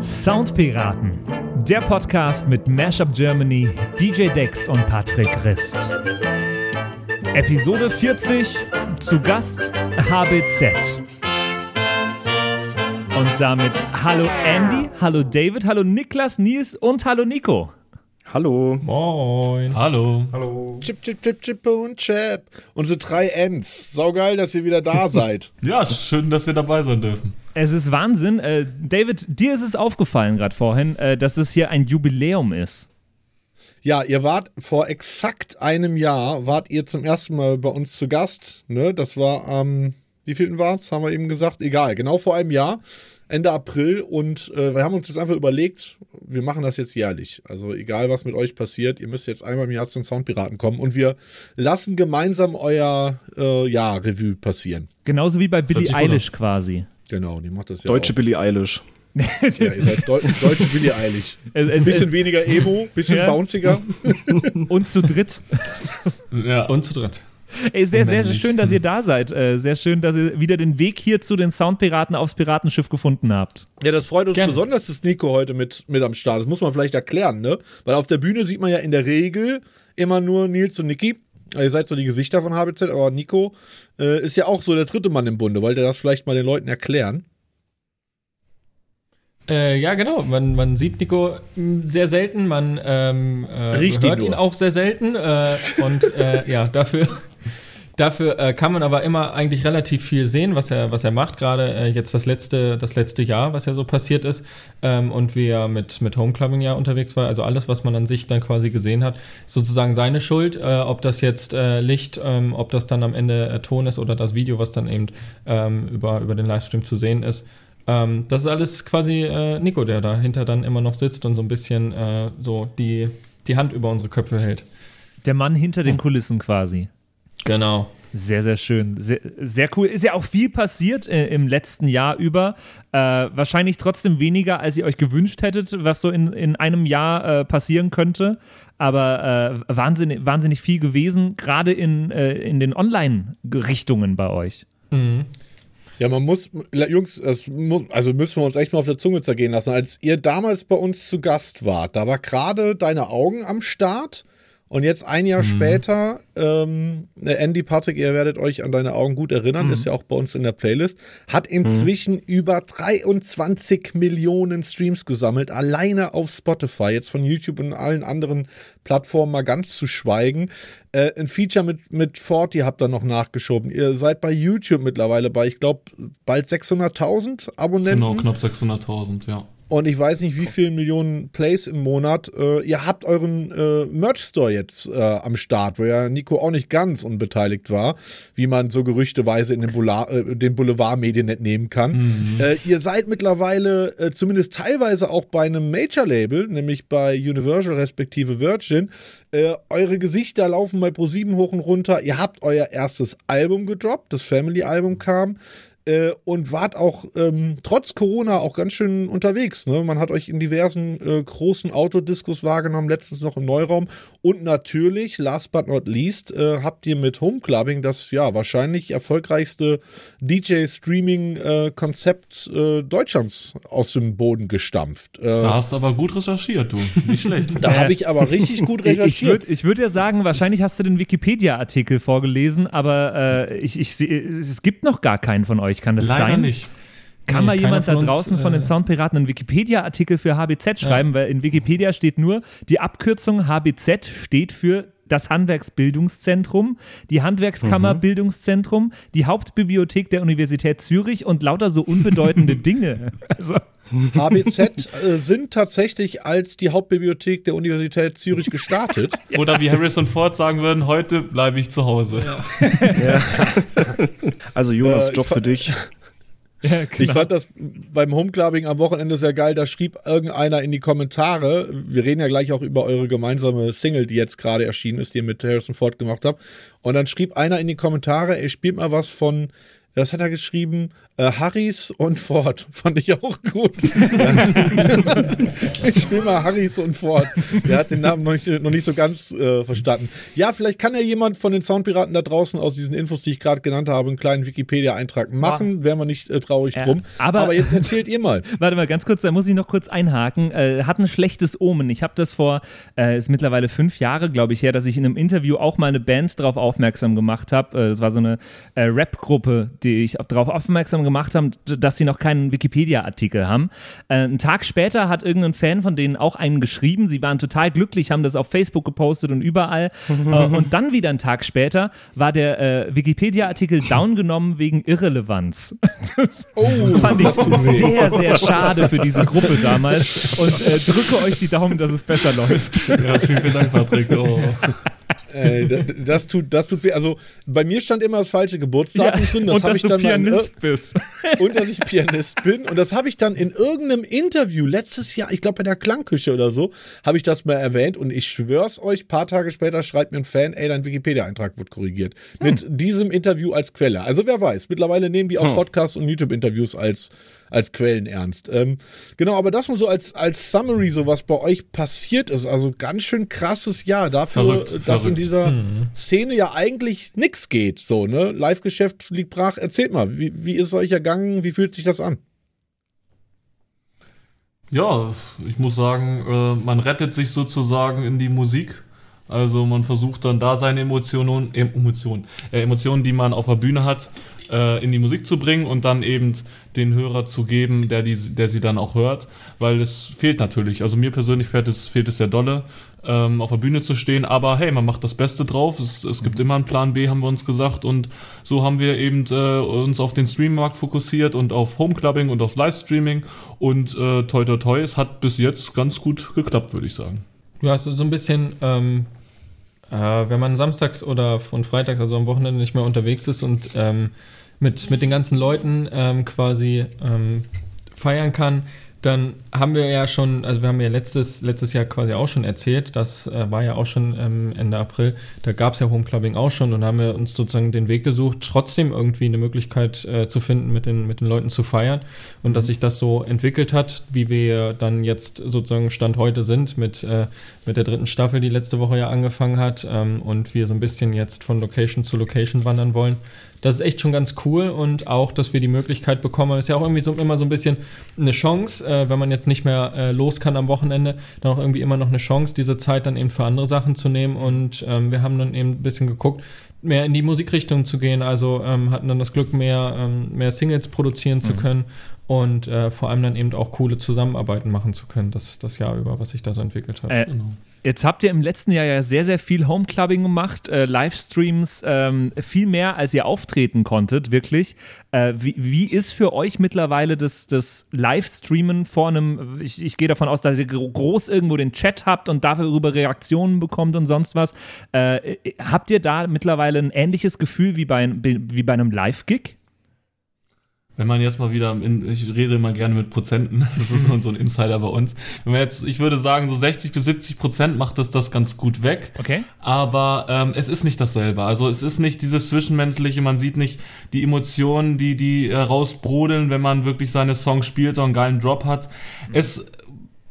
Soundpiraten, der Podcast mit Mashup Germany, DJ Dex und Patrick Rist. Episode 40, zu Gast HBZ. Und damit hallo Andy, hallo David, hallo Niklas, Nils und hallo Nico. Hallo. Moin. Hallo. Hallo. Chip, chip, chip, chip und chip. Unsere drei Ends. Saugeil, dass ihr wieder da seid. Ja, schön, dass wir dabei sein dürfen. Es ist Wahnsinn. Äh, David, dir ist es aufgefallen gerade vorhin, äh, dass es hier ein Jubiläum ist. Ja, ihr wart vor exakt einem Jahr, wart ihr zum ersten Mal bei uns zu Gast. Ne? Das war am, wie vielten war es? Haben wir eben gesagt? Egal, genau vor einem Jahr. Ende April und äh, wir haben uns das einfach überlegt, wir machen das jetzt jährlich. Also egal, was mit euch passiert, ihr müsst jetzt einmal im Jahr zu den Soundpiraten kommen und wir lassen gemeinsam euer äh, ja, Revue passieren. Genauso wie bei Billie Eilish quasi. Genau, die macht das ja Deutsche auch. Billie Eilish. Ja, ihr seid Deu deutsche Billie Eilish. Es, Ein es, bisschen weniger Emo, bisschen Ja. bounciger. und zu dritt. Ja. Und zu dritt. Ey, sehr, sehr, sehr schön, dass ihr da seid. Äh, sehr schön, dass ihr wieder den Weg hier zu den Soundpiraten aufs Piratenschiff gefunden habt. Ja, das freut uns Gerne. besonders, dass Nico heute mit, mit am Start ist. Das muss man vielleicht erklären, ne? Weil auf der Bühne sieht man ja in der Regel immer nur Nils und Niki. Ihr seid so die Gesichter von HBZ, aber Nico äh, ist ja auch so der dritte Mann im Bunde. Wollt ihr das vielleicht mal den Leuten erklären? Äh, ja, genau. Man, man sieht Nico mh, sehr selten, man ähm, äh, Riecht ihn hört ihn nur. auch sehr selten. Äh, und äh, ja, dafür, dafür äh, kann man aber immer eigentlich relativ viel sehen, was er, was er macht. Gerade äh, jetzt das letzte, das letzte Jahr, was ja so passiert ist. Ähm, und wie er mit, mit Homecoming ja unterwegs war. Also alles, was man an sich dann quasi gesehen hat, ist sozusagen seine Schuld. Äh, ob das jetzt äh, Licht, ähm, ob das dann am Ende äh, Ton ist oder das Video, was dann eben ähm, über, über den Livestream zu sehen ist. Ähm, das ist alles quasi äh, Nico, der dahinter dann immer noch sitzt und so ein bisschen äh, so die, die Hand über unsere Köpfe hält. Der Mann hinter den Kulissen quasi. Genau. Sehr, sehr schön. Sehr, sehr cool. Ist ja auch viel passiert äh, im letzten Jahr über. Äh, wahrscheinlich trotzdem weniger, als ihr euch gewünscht hättet, was so in, in einem Jahr äh, passieren könnte. Aber äh, wahnsinnig, wahnsinnig viel gewesen, gerade in, äh, in den Online-Richtungen bei euch. Mhm. Ja, man muss, Jungs, das muss, also müssen wir uns echt mal auf der Zunge zergehen lassen. Als ihr damals bei uns zu Gast wart, da war gerade deine Augen am Start und jetzt ein Jahr später, ähm, Andy Patrick, ihr werdet euch an deine Augen gut erinnern, ist ja auch bei uns in der Playlist, hat inzwischen über 23 Millionen Streams gesammelt, alleine auf Spotify, jetzt von YouTube und allen anderen Plattformen mal ganz zu schweigen. Äh, ein Feature mit, mit Forti habt ihr noch nachgeschoben. Ihr seid bei YouTube mittlerweile bei, ich glaube, bald 600.000 Abonnenten. Genau, knapp 600.000, ja. Und ich weiß nicht, wie viele Millionen Plays im Monat. Äh, ihr habt euren äh, Merch-Store jetzt äh, am Start, wo ja Nico auch nicht ganz unbeteiligt war, wie man so gerüchteweise in den, Boula äh, den Boulevardmedien entnehmen kann. Äh, ihr seid mittlerweile äh, zumindest teilweise auch bei einem Major-Label, nämlich bei Universal respektive Virgin. Äh, eure Gesichter laufen bei Pro7 hoch und runter. Ihr habt euer erstes Album gedroppt, das Family-Album kam äh, und wart auch ähm, trotz Corona auch ganz schön unterwegs. Ne? Man hat euch in diversen äh, großen Autodiscos wahrgenommen, letztens noch im Neuraum. Und natürlich, last but not least, äh, habt ihr mit Homeclubbing das ja wahrscheinlich erfolgreichste DJ-Streaming-Konzept äh, Deutschlands aus dem Boden gestampft. Äh, Da hast du aber gut recherchiert, du. Nicht schlecht. da habe ich aber richtig gut Ich recherchiert. würde ich würd ja sagen, wahrscheinlich hast du den Wikipedia-Artikel vorgelesen, aber äh, ich, ich, es gibt noch gar keinen von euch. Kann das Leider sein? nicht. Kann Nee, mal jemand da von uns, draußen von den äh, Soundpiraten einen Wikipedia-Artikel für HBZ schreiben, weil in Wikipedia steht nur, die Abkürzung HBZ steht für das Handwerksbildungszentrum, die Handwerkskammer Mhm. Bildungszentrum, die Hauptbibliothek der Universität Zürich und lauter so unbedeutende Dinge. Also, HBZ äh, sind tatsächlich als die Hauptbibliothek der Universität Zürich gestartet. Oder wie Harrison Ford sagen würden, heute bleibe ich zu Hause. Also Jonas, Äh, Job für dich. Ja, Ich fand das beim Homeclubbing am Wochenende sehr geil. Da schrieb irgendeiner in die Kommentare, wir reden ja gleich auch über eure gemeinsame Single, die jetzt gerade erschienen ist, die ihr mit Harrison Ford gemacht habt. Und dann schrieb einer in die Kommentare, ey, spielt mal was von Das hat er geschrieben, äh, Harris und Ford. Fand ich auch gut. ich spiele mal Harris und Ford. Der hat den Namen noch nicht, noch nicht so ganz äh, verstanden. Ja, vielleicht kann ja jemand von den Soundpiraten da draußen aus diesen Infos, die ich gerade genannt habe, einen kleinen Wikipedia-Eintrag machen. Wären wir nicht äh, traurig drum. aber- aber jetzt erzählt ihr mal. Warte mal, ganz kurz, da muss ich noch kurz einhaken. Äh, hat ein schlechtes Omen. Ich habe das vor, äh, ist mittlerweile fünf Jahre, glaube ich, her, dass ich in einem Interview auch mal eine Band darauf aufmerksam gemacht habe. Äh, das war so eine Rap-Gruppe, die ich darauf aufmerksam gemacht habe, dass sie noch keinen Wikipedia-Artikel haben. Äh, einen Tag später hat irgendein Fan von denen auch einen geschrieben. Sie waren total glücklich, haben das auf Facebook gepostet und überall. äh, und dann wieder einen Tag später war der äh, Wikipedia-Artikel downgenommen wegen Irrelevanz. Das fand ich sehr, sehr schade für diese Gruppe damals und äh, drücke euch die Daumen, dass es besser läuft. Ja, vielen, vielen Dank, Patrick. Oh. Äh, das tut, das tut weh. Also bei mir stand immer das falsche Geburtsdatum drin. Das und dass ich du dann ir- Pianist bist. und dass ich Pianist bin. Und das habe ich dann in irgendeinem Interview letztes Jahr, ich glaube bei der Klangküche oder so, habe ich das mal erwähnt. Und ich schwör's euch, paar Tage später schreibt mir ein Fan, ey, dein Wikipedia-Eintrag wird korrigiert. Mit diesem Interview als Quelle. Also wer weiß, mittlerweile nehmen die auch Podcasts und YouTube-Interviews als, als Quellen ernst. Ähm, genau, aber das mal so als, als Summary, so was bei euch passiert ist. Also ganz schön krasses Jahr dafür, Verrückt, dass in verrückt. dieser Szene ja eigentlich nichts geht. So, ne? Live-Geschäft liegt brach. Erzählt mal, wie, wie ist es euch ergangen? Wie fühlt sich das an? Ja, ich muss sagen, äh, man rettet sich sozusagen in die Musik. Also man versucht dann da seine Emotionen, Emotionen, äh, Emotionen, die man auf der Bühne hat, äh, in die Musik zu bringen und dann eben den Hörer zu geben, der, die, der sie dann auch hört, weil es fehlt natürlich. Also mir persönlich fehlt es, fehlt es sehr dolle, ähm, auf der Bühne zu stehen, aber hey, man macht das Beste drauf. Es, es gibt immer einen Plan B, haben wir uns gesagt und so haben wir eben äh, uns auf den Streammarkt fokussiert und auf Homeclubbing und auf Livestreaming und äh, toi toi toi, es hat bis jetzt ganz gut geklappt, würde ich sagen. Ja, also so ein bisschen, ähm, äh, wenn man samstags oder von freitags, also am Wochenende nicht mehr unterwegs ist und ähm, mit, mit den ganzen Leuten ähm, quasi ähm, feiern kann, dann haben wir ja schon, also wir haben ja letztes, letztes Jahr quasi auch schon erzählt, das äh, war ja auch schon ähm, Ende April, da gab es ja Homeclubbing auch schon und haben wir uns sozusagen den Weg gesucht, trotzdem irgendwie eine Möglichkeit äh, zu finden, mit den, mit den Leuten zu feiern und dass sich das so entwickelt hat, wie wir dann jetzt sozusagen Stand heute sind mit, äh, mit der dritten Staffel, die letzte Woche ja angefangen hat ähm, und wir so ein bisschen jetzt von Location zu Location wandern wollen. Das ist echt schon ganz cool und auch, dass wir die Möglichkeit bekommen, ist ja auch irgendwie so immer so ein bisschen eine Chance, äh, wenn man jetzt nicht mehr äh, los kann am Wochenende, dann auch irgendwie immer noch eine Chance, diese Zeit dann eben für andere Sachen zu nehmen und ähm, wir haben dann eben ein bisschen geguckt, mehr in die Musikrichtung zu gehen, also ähm, hatten dann das Glück, mehr, ähm, mehr Singles produzieren zu können und äh, vor allem dann eben auch coole Zusammenarbeiten machen zu können, das, das Jahr über, was sich da so entwickelt hat. Äh, Genau. Jetzt habt ihr im letzten Jahr ja sehr, sehr viel Homeclubbing gemacht, äh, Livestreams, ähm, viel mehr, als ihr auftreten konntet, wirklich. Äh, wie, wie ist für euch mittlerweile das, das Livestreamen vor einem, ich, ich gehe davon aus, dass ihr gro- groß irgendwo den Chat habt und darüber Reaktionen bekommt und sonst was. Äh, habt ihr da mittlerweile ein ähnliches Gefühl wie bei, wie bei einem Live-Gig? Wenn man jetzt mal wieder, in, ich rede immer gerne mit Prozenten, das ist so ein Insider bei uns. Wenn man jetzt, ich würde sagen, so 60 bis 70 Prozent macht das das ganz gut weg. Okay. Aber ähm, es ist nicht dasselbe. Also es ist nicht dieses Zwischenmenschliche, man sieht nicht die Emotionen, die, die äh, rausbrodeln, wenn man wirklich seine Songs spielt, so einen geilen Drop hat. Es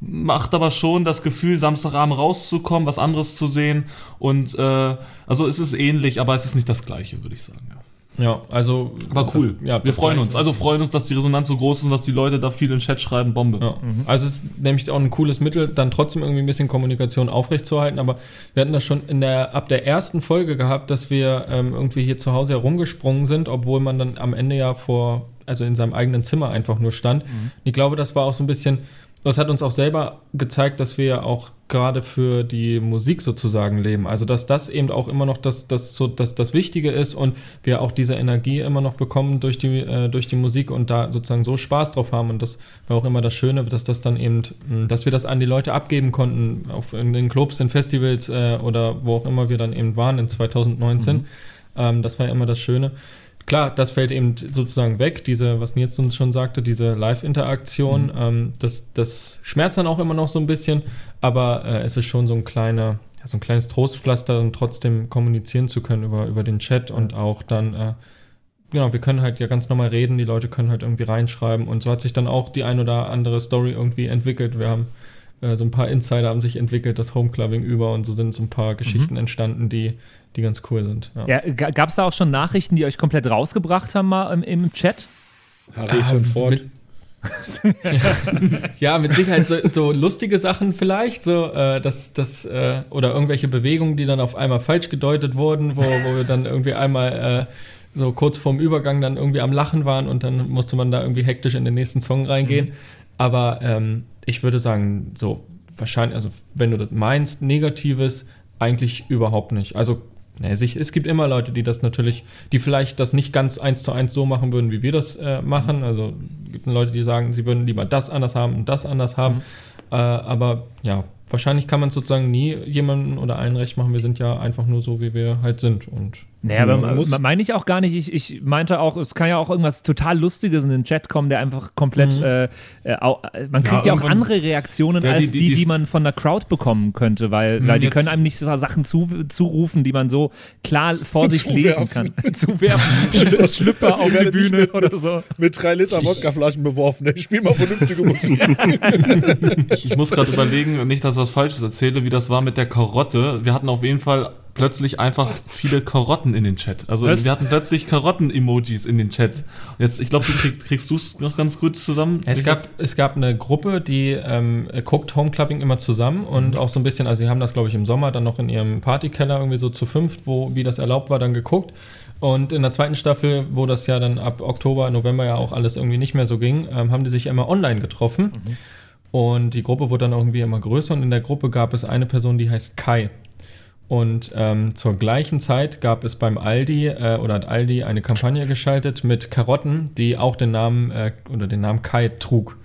macht aber schon das Gefühl, Samstagabend rauszukommen, was anderes zu sehen. Und äh, also es ist ähnlich, aber es ist nicht das gleiche, würde ich sagen. Ja. Ja, also. Aber cool. Das, ja, wir freuen uns. Also freuen uns, dass die Resonanz so groß ist und dass die Leute da viel in den Chat schreiben. Bombe. Ja. Also es ist nämlich auch ein cooles Mittel, dann trotzdem irgendwie ein bisschen Kommunikation aufrechtzuerhalten. Aber wir hatten das schon in der, ab der ersten Folge gehabt, dass wir ähm, irgendwie hier zu Hause herumgesprungen sind, obwohl man dann am Ende ja vor, also in seinem eigenen Zimmer einfach nur stand. Ich glaube, das war auch so ein bisschen, das hat uns auch selber gezeigt, dass wir auch gerade für die Musik sozusagen leben. Also dass das eben auch immer noch das, das, so, das, das Wichtige ist und wir auch diese Energie immer noch bekommen durch die, äh, durch die Musik und da sozusagen so Spaß drauf haben. Und das war auch immer das Schöne, dass das dann eben, mh, dass wir das an die Leute abgeben konnten, auf in den Clubs, in Festivals äh, oder wo auch immer wir dann eben waren in 2019. Ähm, das war ja immer das Schöne. Klar, das fällt eben sozusagen weg, diese, was Nils uns schon sagte, diese Live-Interaktion. Ähm, das, das schmerzt dann auch immer noch so ein bisschen, aber äh, es ist schon so ein kleiner, ja, so ein kleines Trostpflaster und trotzdem kommunizieren zu können über, über den Chat und auch dann äh, genau, wir können halt ja ganz normal reden, die Leute können halt irgendwie reinschreiben und so hat sich dann auch die ein oder andere Story irgendwie entwickelt. Wir haben äh, so ein paar Insider haben sich entwickelt, das Homeclubbing über und so sind so ein paar Geschichten entstanden, die, die ganz cool sind. Ja, gab es da auch schon Nachrichten, die euch komplett rausgebracht haben mal im, im Chat? Harrison Ah, Ford. mit- ja, mit Sicherheit so, so lustige Sachen vielleicht, so äh, dass das äh, oder irgendwelche Bewegungen, die dann auf einmal falsch gedeutet wurden, wo, wo wir dann irgendwie einmal äh, so kurz vorm Übergang dann irgendwie am Lachen waren und dann musste man da irgendwie hektisch in den nächsten Song reingehen. Aber ähm, ich würde sagen, so wahrscheinlich, also wenn du das meinst, Negatives, eigentlich überhaupt nicht. Also Ne, sich, es gibt immer Leute, die das natürlich, die vielleicht das nicht ganz eins zu eins so machen würden, wie wir das äh, machen. Also gibt Leute, die sagen, sie würden lieber das anders haben und das anders haben. Äh, aber ja, wahrscheinlich kann man sozusagen nie jemandem oder allen recht machen. Wir sind ja einfach nur so, wie wir halt sind. Und Naja, aber Man muss- me- meine ich auch gar nicht. Ich, ich meinte auch, es kann ja auch irgendwas total Lustiges in den Chat kommen, der einfach komplett. Äh, äh, au, äh, man kriegt ja, auch irgendwann- andere Reaktionen Ja, als die, die- die, die- man von der Crowd bekommen könnte, weil, Hm, weil die können einem nicht so Sachen zu, zurufen, die man so klar vor sich lesen kann. Zuwerfen. Schl- Schlüpper auf die Bühne mit- oder so. Mit drei Liter Wodkaflaschen beworfen. Ich spiel mal vernünftige Musik. Ich, ich muss gerade überlegen, nicht, dass ich was Falsches erzähle, wie das war mit der Karotte. Wir hatten auf jeden Fall plötzlich einfach viele Karotten in den Chat. Also Was? wir hatten plötzlich Karotten-Emojis in den Chat. Jetzt, ich glaube, du krieg, kriegst du es noch ganz gut zusammen. Es gab, es gab eine Gruppe, die ähm, guckt Homeclubbing immer zusammen und auch so ein bisschen, also sie haben das, glaube ich, im Sommer dann noch in ihrem Partykeller irgendwie so zu fünft, wo, wie das erlaubt war, dann geguckt. Und in der zweiten Staffel, wo das ja dann ab Oktober, November ja auch alles irgendwie nicht mehr so ging, ähm, haben die sich immer online getroffen. Und die Gruppe wurde dann irgendwie immer größer und in der Gruppe gab es eine Person, die heißt Kai. Und ähm, zur gleichen Zeit gab es beim Aldi äh, oder hat Aldi eine Kampagne geschaltet mit Karotten, die auch den Namen äh, oder den Namen Kai trug.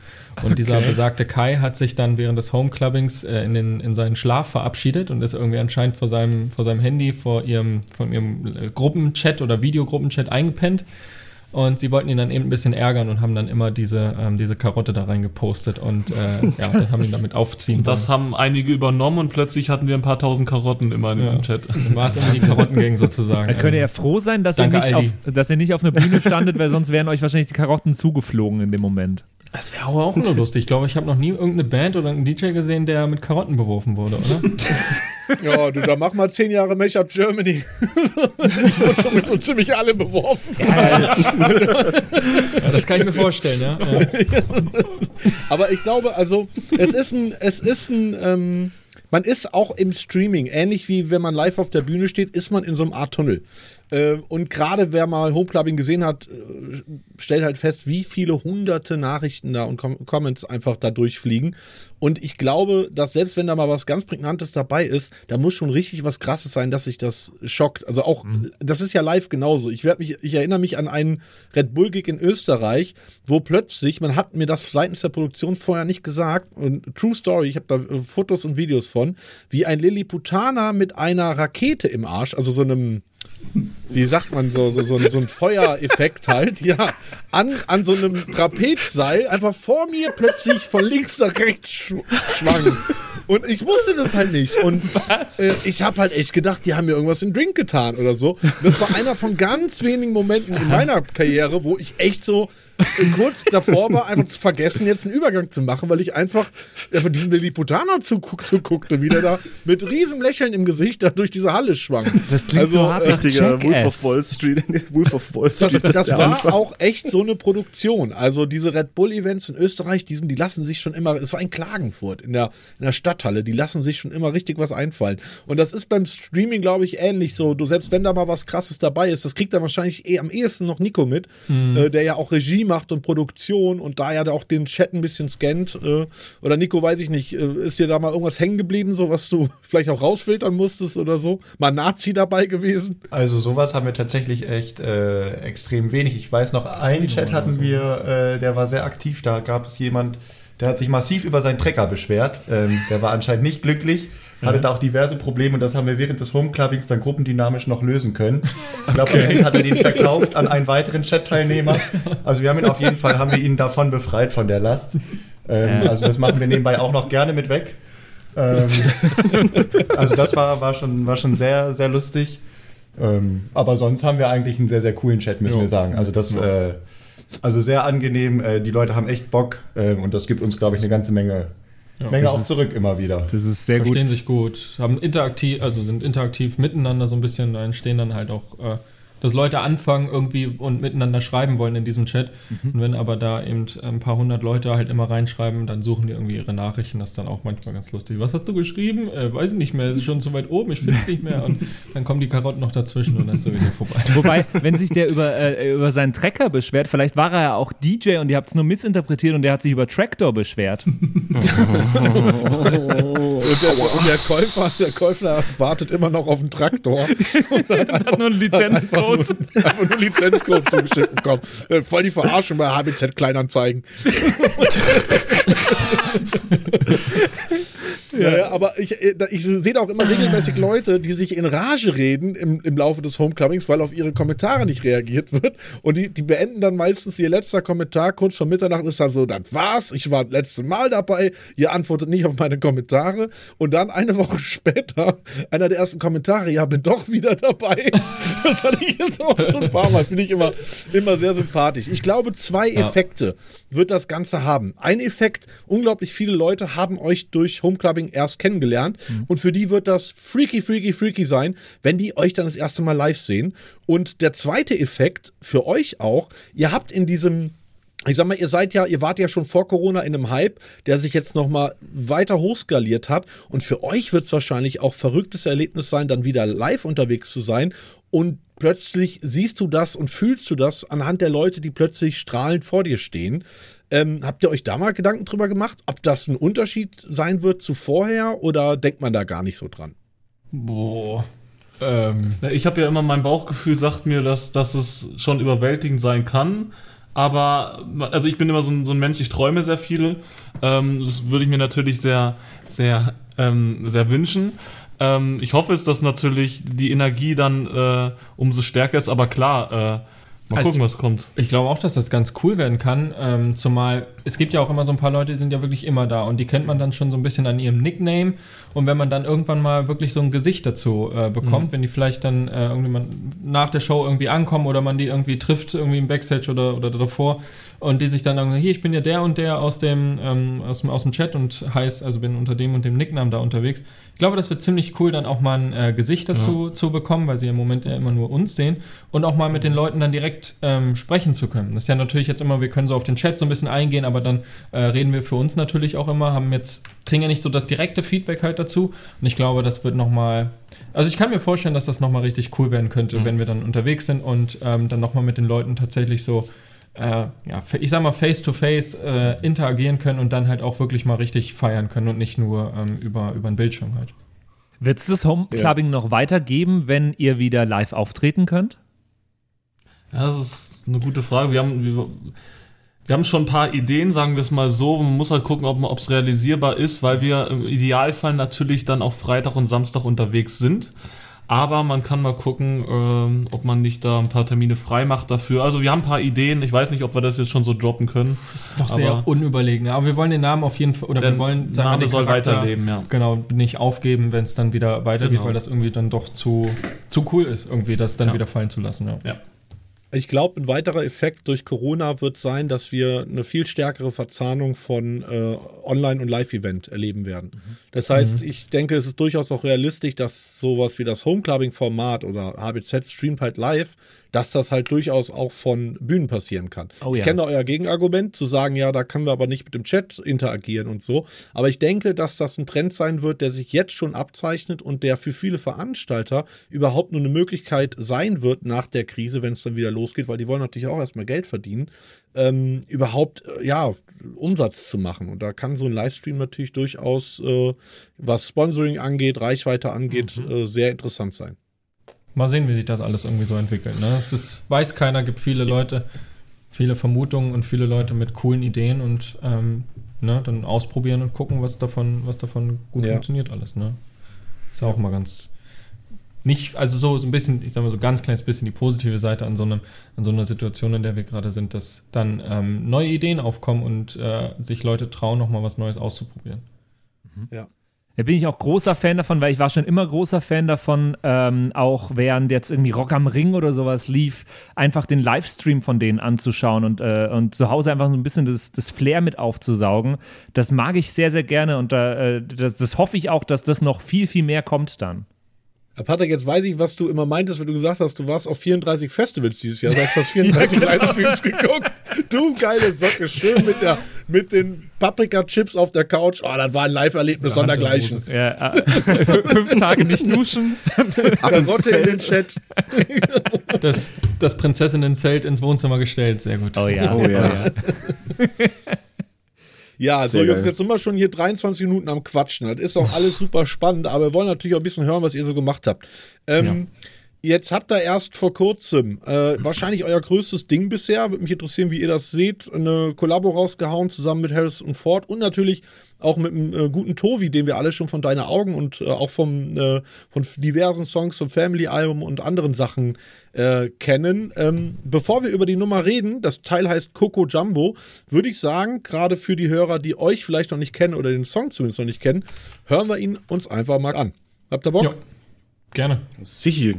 Und dieser besagte Kai hat sich dann während des Homeclubbings äh, in, den, in seinen Schlaf verabschiedet und ist irgendwie anscheinend vor seinem, vor seinem Handy, vor ihrem, von ihrem äh, Gruppenchat oder Videogruppenchat eingepennt. Und sie wollten ihn dann eben ein bisschen ärgern und haben dann immer diese, ähm, diese Karotte da reingepostet und äh, ja, das haben ihn damit aufziehen. Und das haben einige übernommen und plötzlich hatten wir ein paar tausend Karotten immer Ja. im Chat. Dann war es immer die Karottengang sozusagen. Da könnt ihr ja froh sein, dass ihr, Danke, nicht auf, dass ihr nicht auf einer Bühne standet, weil sonst wären euch wahrscheinlich die Karotten zugeflogen in dem Moment. Das wäre auch nur lustig. Ich glaube, ich habe noch nie irgendeine Band oder einen DJ gesehen, der mit Karotten beworfen wurde, oder? Ja, du, da mach mal zehn Jahre Make-up Germany. ich wurde schon mit so ziemlich allem beworfen. Ja, das kann ich mir vorstellen, ja. ja. Aber ich glaube, also, es ist ein, es ist ein, ähm, man ist auch im Streaming, ähnlich wie wenn man live auf der Bühne steht, ist man in so einem Art Tunnel. Äh, und gerade wer mal Homeclubbing gesehen hat, äh, stellt halt fest, wie viele hunderte Nachrichten da und Com Comments einfach da durchfliegen. Und ich glaube, dass selbst wenn da mal was ganz Prägnantes dabei ist, da muss schon richtig was Krasses sein, dass sich das schockt. Also auch, das ist ja live genauso. Ich werde mich, ich erinnere mich an einen Red Bull Gig in Österreich, wo plötzlich, man hat mir das seitens der Produktion vorher nicht gesagt, und True Story, ich habe da äh, Fotos und Videos von, wie ein Lilliputaner mit einer Rakete im Arsch, also so einem wie sagt man, so, so, so, ein- so ein Feuereffekt halt, ja, an, an so einem Trapezseil einfach vor mir plötzlich von links nach rechts sch schwang. Und ich wusste das halt nicht. Und äh, ich habe halt echt gedacht, die haben mir irgendwas im Drink getan oder so. Das war einer von ganz wenigen Momenten in meiner Karriere, wo ich echt so kurz davor war, einfach zu vergessen, jetzt einen Übergang zu machen, weil ich einfach ja, von diesem Lilliputaner zuguck, zuguckte, wie der da mit riesem Lächeln im Gesicht da durch diese Halle schwang. Das klingt Also, so hart äh, Richtiger Wolf of Wall Street. Wolf of Wall Das, Street. das der war Anfang. auch echt so eine Produktion. Also diese Red Bull Events in Österreich, die, sind, die lassen sich schon immer, es war in Klagenfurt in der, in der Stadthalle, die lassen sich schon immer richtig was einfallen. Und das ist beim Streaming, glaube ich, ähnlich so. Du, selbst wenn da mal was krasses dabei ist, das kriegt dann wahrscheinlich eh am ehesten noch Nico mit, äh, der ja auch Regie macht und Produktion und da ja auch den Chat ein bisschen scannt. Äh, oder Nico, weiß ich nicht, äh, ist dir da mal irgendwas hängen geblieben, so was du vielleicht auch rausfiltern musstest oder so? Mal Nazi dabei gewesen? Also sowas haben wir tatsächlich echt äh, extrem wenig. Ich weiß noch, einen Chat hatten wir, äh, der war sehr aktiv. Da gab es jemand, der hat sich massiv über seinen Trecker beschwert. Ähm, der war anscheinend nicht glücklich, hatte da auch diverse Probleme und das haben wir während des Homeclubbings dann gruppendynamisch noch lösen können. Ich glaube, am Ende hat er den verkauft an einen weiteren Chat-Teilnehmer. Also wir haben ihn auf jeden Fall, haben wir ihn davon befreit von der Last. Ähm. Also das machen wir nebenbei auch noch gerne mit weg. Ähm, also das war, war, schon, war schon sehr, sehr lustig. Ähm, aber sonst haben wir eigentlich einen sehr, sehr coolen Chat, müssen Jo. wir sagen. Also das, äh, also sehr angenehm. Äh, die Leute haben echt Bock äh, und das gibt uns, glaube ich, eine ganze Menge, Menge das auch ist- zurück immer wieder. Das ist sehr gut. Verstehen sich gut, haben interaktiv, also sind interaktiv miteinander so ein bisschen, da entstehen dann halt auch, äh, dass Leute anfangen irgendwie und miteinander schreiben wollen in diesem Chat. Mhm. Und wenn aber da eben ein paar hundert Leute halt immer reinschreiben, dann suchen die irgendwie ihre Nachrichten. Das ist dann auch manchmal ganz lustig. Was hast du geschrieben? Äh, weiß ich nicht mehr, es ist schon zu weit oben, ich finde es nicht mehr. Und dann kommen die Karotten noch dazwischen und dann ist er wieder vorbei. Wobei, wenn sich der über, äh, über seinen Trecker beschwert, vielleicht war er ja auch DJ und ihr habt es nur missinterpretiert und der hat sich über Tractor beschwert. Und der, und der Käufer, der Käufer wartet immer noch auf den Traktor. hat nur einen Lizenzcode. Einfach nur Lizenzcode zugeschickt bekommen. Äh, Voll die Verarschung bei HBZ Kleinanzeigen. ja, ja, aber ich, äh, ich sehe da auch immer regelmäßig Leute, die sich in Rage reden im, im Laufe des Homecomings, weil auf ihre Kommentare nicht reagiert wird. Und die, die beenden dann meistens ihr letzter Kommentar kurz vor Mitternacht ist dann so, das war's, ich war das letzte Mal dabei, ihr antwortet nicht auf meine Kommentare. Und dann eine Woche später, einer der ersten Kommentare, ja, bin doch wieder dabei. Das hatte ich jetzt auch schon ein paar Mal, finde ich immer, immer sehr sympathisch. Ich glaube, zwei Effekte wird das Ganze haben. Ein Effekt, unglaublich viele Leute haben euch durch Homeclubbing erst kennengelernt und für die wird das freaky, freaky, freaky sein, wenn die euch dann das erste Mal live sehen. Und der zweite Effekt für euch auch, ihr habt in diesem ich sag mal, ihr seid ja, ihr wart ja schon vor Corona in einem Hype, der sich jetzt noch mal weiter hochskaliert hat. Und für euch wird es wahrscheinlich auch verrücktes Erlebnis sein, dann wieder live unterwegs zu sein. Und plötzlich siehst du das und fühlst du das anhand der Leute, die plötzlich strahlend vor dir stehen. Ähm, habt ihr euch da mal Gedanken drüber gemacht, ob das ein Unterschied sein wird zu vorher oder denkt man da gar nicht so dran? Boah. Ähm, Ich habe ja immer mein Bauchgefühl sagt mir, dass, dass es schon überwältigend sein kann. Aber also ich bin immer so ein, so ein Mensch, ich träume sehr viel. Ähm, das würde ich mir natürlich sehr, sehr, ähm, sehr wünschen. Ähm, ich hoffe es, dass natürlich die Energie dann äh, umso stärker ist, aber klar, äh, mal Also gucken, was kommt. Ich glaube auch, dass das ganz cool werden kann. Ähm, zumal es gibt ja auch immer so ein paar Leute, die sind ja wirklich immer da und die kennt man dann schon so ein bisschen an ihrem Nickname. Und wenn man dann irgendwann mal wirklich so ein Gesicht dazu äh, bekommt, wenn die vielleicht dann äh, irgendwie mal nach der Show irgendwie ankommen oder man die irgendwie trifft, irgendwie im Backstage oder, oder davor und die sich dann sagen, hier, ich bin ja der und der aus dem, ähm, aus dem, aus dem Chat und heißt, also bin unter dem und dem Nickname da unterwegs. Ich glaube, das wird ziemlich cool, dann auch mal ein äh, Gesicht dazu zu bekommen, weil sie im Moment ja immer nur uns sehen und auch mal mit den Leuten dann direkt ähm, sprechen zu können. Das ist ja natürlich jetzt immer, wir können so auf den Chat so ein bisschen eingehen, aber dann äh, reden wir für uns natürlich auch immer, haben jetzt, kriegen ja nicht so das direkte Feedback halt dazu und ich glaube, das wird nochmal, also ich kann mir vorstellen, dass das nochmal richtig cool werden könnte, wenn wir dann unterwegs sind und ähm, dann nochmal mit den Leuten tatsächlich so äh, ja, ich sag mal, face-to-face äh, interagieren können und dann halt auch wirklich mal richtig feiern können und nicht nur ähm, über, über einen Bildschirm halt. Wird es das Homeclubbing noch weitergeben, wenn ihr wieder live auftreten könnt? Ja, das ist eine gute Frage. Wir haben, wir, wir haben schon ein paar Ideen, sagen wir es mal so. Man muss halt gucken, ob es realisierbar ist, weil wir im Idealfall natürlich dann auch Freitag und Samstag unterwegs sind. Aber man kann mal gucken, ähm, ob man nicht da ein paar Termine frei macht dafür. Also wir haben ein paar Ideen. Ich weiß nicht, ob wir das jetzt schon so droppen können. Das ist noch Aber- sehr unüberlegen. Aber wir wollen den Namen auf jeden Fall, oder Der wir wollen sagen, Name soll Charakter, weiterleben, ja. Genau, nicht aufgeben, wenn es dann wieder weitergeht, Genau. weil das irgendwie dann doch zu, zu cool ist, irgendwie das dann Ja. wieder fallen zu lassen. Ja. Ja. Ich glaube, ein weiterer Effekt durch Corona wird sein, dass wir eine viel stärkere Verzahnung von äh, Online- und Live-Event erleben werden. Das heißt, ich denke, es ist durchaus auch realistisch, dass sowas wie das Homeclubbing-Format oder HBZ streamt halt live, dass das halt durchaus auch von Bühnen passieren kann. Oh ich ja. kenne euer Gegenargument, zu sagen, ja, da können wir aber nicht mit dem Chat interagieren und so. Aber ich denke, dass das ein Trend sein wird, der sich jetzt schon abzeichnet und der für viele Veranstalter überhaupt nur eine Möglichkeit sein wird nach der Krise, wenn es dann wieder losgeht, weil die wollen natürlich auch erstmal Geld verdienen, ähm, überhaupt, äh, ja, Umsatz zu machen. Und da kann so ein Livestream natürlich durchaus, äh, was Sponsoring angeht, Reichweite angeht, äh, sehr interessant sein. Mal sehen, wie sich das alles irgendwie so entwickelt. Ne? Es ist, weiß keiner, gibt viele Leute, viele Vermutungen und viele Leute mit coolen Ideen und ähm, ne, dann ausprobieren und gucken, was davon, was davon gut Ja. funktioniert alles. Ne? Ist auch mal ganz nicht, also so, so ein bisschen, ich sag mal so ganz kleines bisschen die positive Seite an so, einem, an so einer Situation, in der wir gerade sind, dass dann ähm, neue Ideen aufkommen und äh, sich Leute trauen, nochmal was Neues auszuprobieren. Ja, Da bin ich auch großer Fan davon, weil ich war schon immer großer Fan davon, ähm, auch während jetzt irgendwie Rock am Ring oder sowas lief, einfach den Livestream von denen anzuschauen und, äh, und zu Hause einfach so ein bisschen das, das Flair mit aufzusaugen. Das mag ich sehr, sehr gerne und äh, das, das hoffe ich auch, dass das noch viel, viel mehr kommt dann. Herr Patrick, jetzt weiß ich, was du immer meintest, wenn du gesagt hast, du warst auf 34 Festivals dieses Jahr. Du hast fast 34 Livestreams geguckt. Du geile Socke, schön mit, der, mit den Paprika-Chips auf der Couch. Oh, das war ein Live-Erlebnis sondergleichen. Ja, äh, fünf Tage nicht duschen. Karotte in den Chat. Das, das Prinzessinnenzelt ins Wohnzimmer gestellt, sehr gut. Oh ja. Oh ja. Ja, so Sehr Jungs, geil. jetzt sind wir schon hier 23 Minuten am Quatschen. Das ist auch alles super spannend, aber wir wollen natürlich auch ein bisschen hören, was ihr so gemacht habt. Ähm, Jetzt habt ihr erst vor kurzem äh, wahrscheinlich euer größtes Ding bisher. Würde mich interessieren, wie ihr das seht. Eine Kollabo rausgehauen zusammen mit Harris und Ford und natürlich auch mit einem äh, guten Tovi, den wir alle schon von Deine Augen und äh, auch vom, äh, von diversen Songs zum Family-Album und anderen Sachen äh, kennen. Ähm, bevor wir über die Nummer reden, das Teil heißt Coco Jumbo, würde ich sagen, gerade für die Hörer, die euch vielleicht noch nicht kennen oder den Song zumindest noch nicht kennen, hören wir ihn uns einfach mal an. Habt ihr Bock? Ja, gerne. Sicher.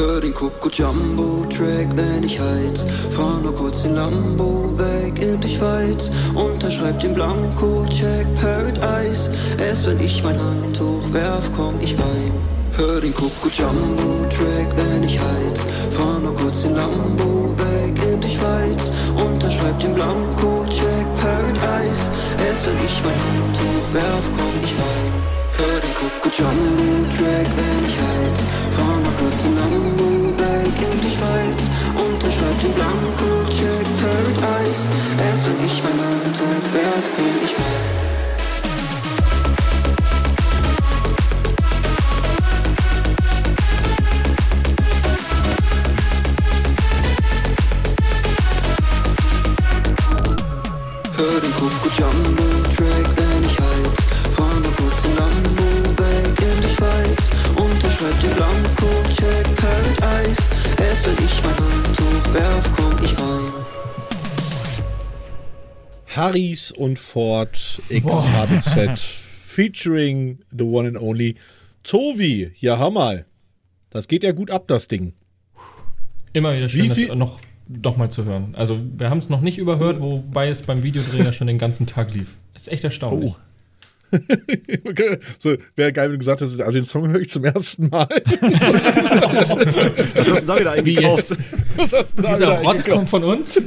Hör den Coco Jumbo Track, wenn ich heiz. Fahr nur kurz in Lambo weg in die Schweiz. Unterschreib den Blanko, check Paradise. Erst wenn ich mein Handtuch werf, komm ich heim. Hör den Coco Jumbo Track, wenn ich heiz. Fahr nur kurz in Lambo weg in die Schweiz. Unterschreib den Blanko, check Paradise. Erst wenn ich mein Handtuch werf, komm ich heim. Hör den Coco Jumbo Track, wenn ich heiz. Fahr mal kurz in Lambo in die Schweiz. Unterschreib den Blanko, check Paradise. Erst wenn ich mein Handtuch werf, komm den Coco Jumbo Track, wenn ich heiz. Fahr mal kurz in Lambo weg in die Schweiz. Unterschreib den Blanko, check Paradise. Erst wenn ich mein Handtuch werf, komm ich heim. Harrys und Ford XHBZ featuring the one and only Tovi. Ja, hör mal. Das geht ja gut ab, das Ding. Immer wieder schön, Wie das viel- noch, noch mal zu hören. Also, wir haben es noch nicht überhört, wobei es beim Videodrehen ja schon den ganzen Tag lief. Das ist echt erstaunlich. so, wäre geil, wenn du gesagt hast, also den Song höre ich zum ersten Mal. Was hast du da wieder eingekauft? Dieser Rotz kommt von uns.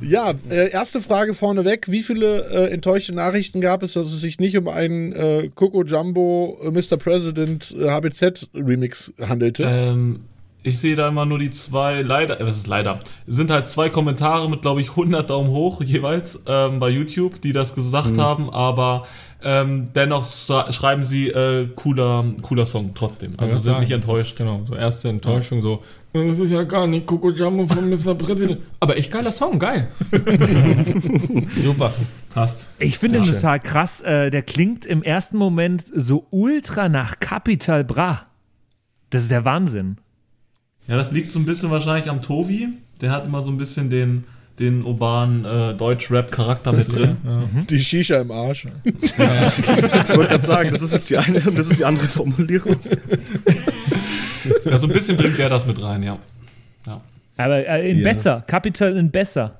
Ja, äh, erste Frage vorneweg. Wie viele äh, enttäuschte Nachrichten gab es, dass es sich nicht um einen äh, Coco Jumbo äh, Mr. President äh, HBZ Remix handelte? Ähm, ich sehe da immer nur die zwei, leider, äh, was ist leider, Es sind halt zwei Kommentare mit, glaube ich, 100 Daumen hoch jeweils ähm, bei YouTube, die das gesagt haben, aber ähm, dennoch schreiben sie äh, cooler, cooler Song trotzdem. Also Ja, sind sagen. nicht enttäuscht. Genau, so erste Enttäuschung, so, "Äh, das ist ja gar nicht Coco Jumbo von Mr. President. Aber echt geiler Song, geil. Super. Passt. Ich finde den total krass. Äh, der klingt im ersten Moment so ultra nach Capital Bra. Das ist der Wahnsinn. Ja, das liegt so ein bisschen wahrscheinlich am Tovi. Der hat immer so ein bisschen den, den urbanen äh, Deutsch-Rap-Charakter mit drin. Die Shisha im Arsch. Ich wollte gerade sagen, das ist die eine und das ist die andere Formulierung. Ja, so ein bisschen bringt der das mit rein, ja. ja. Aber äh, in Ja. besser. Capital in besser.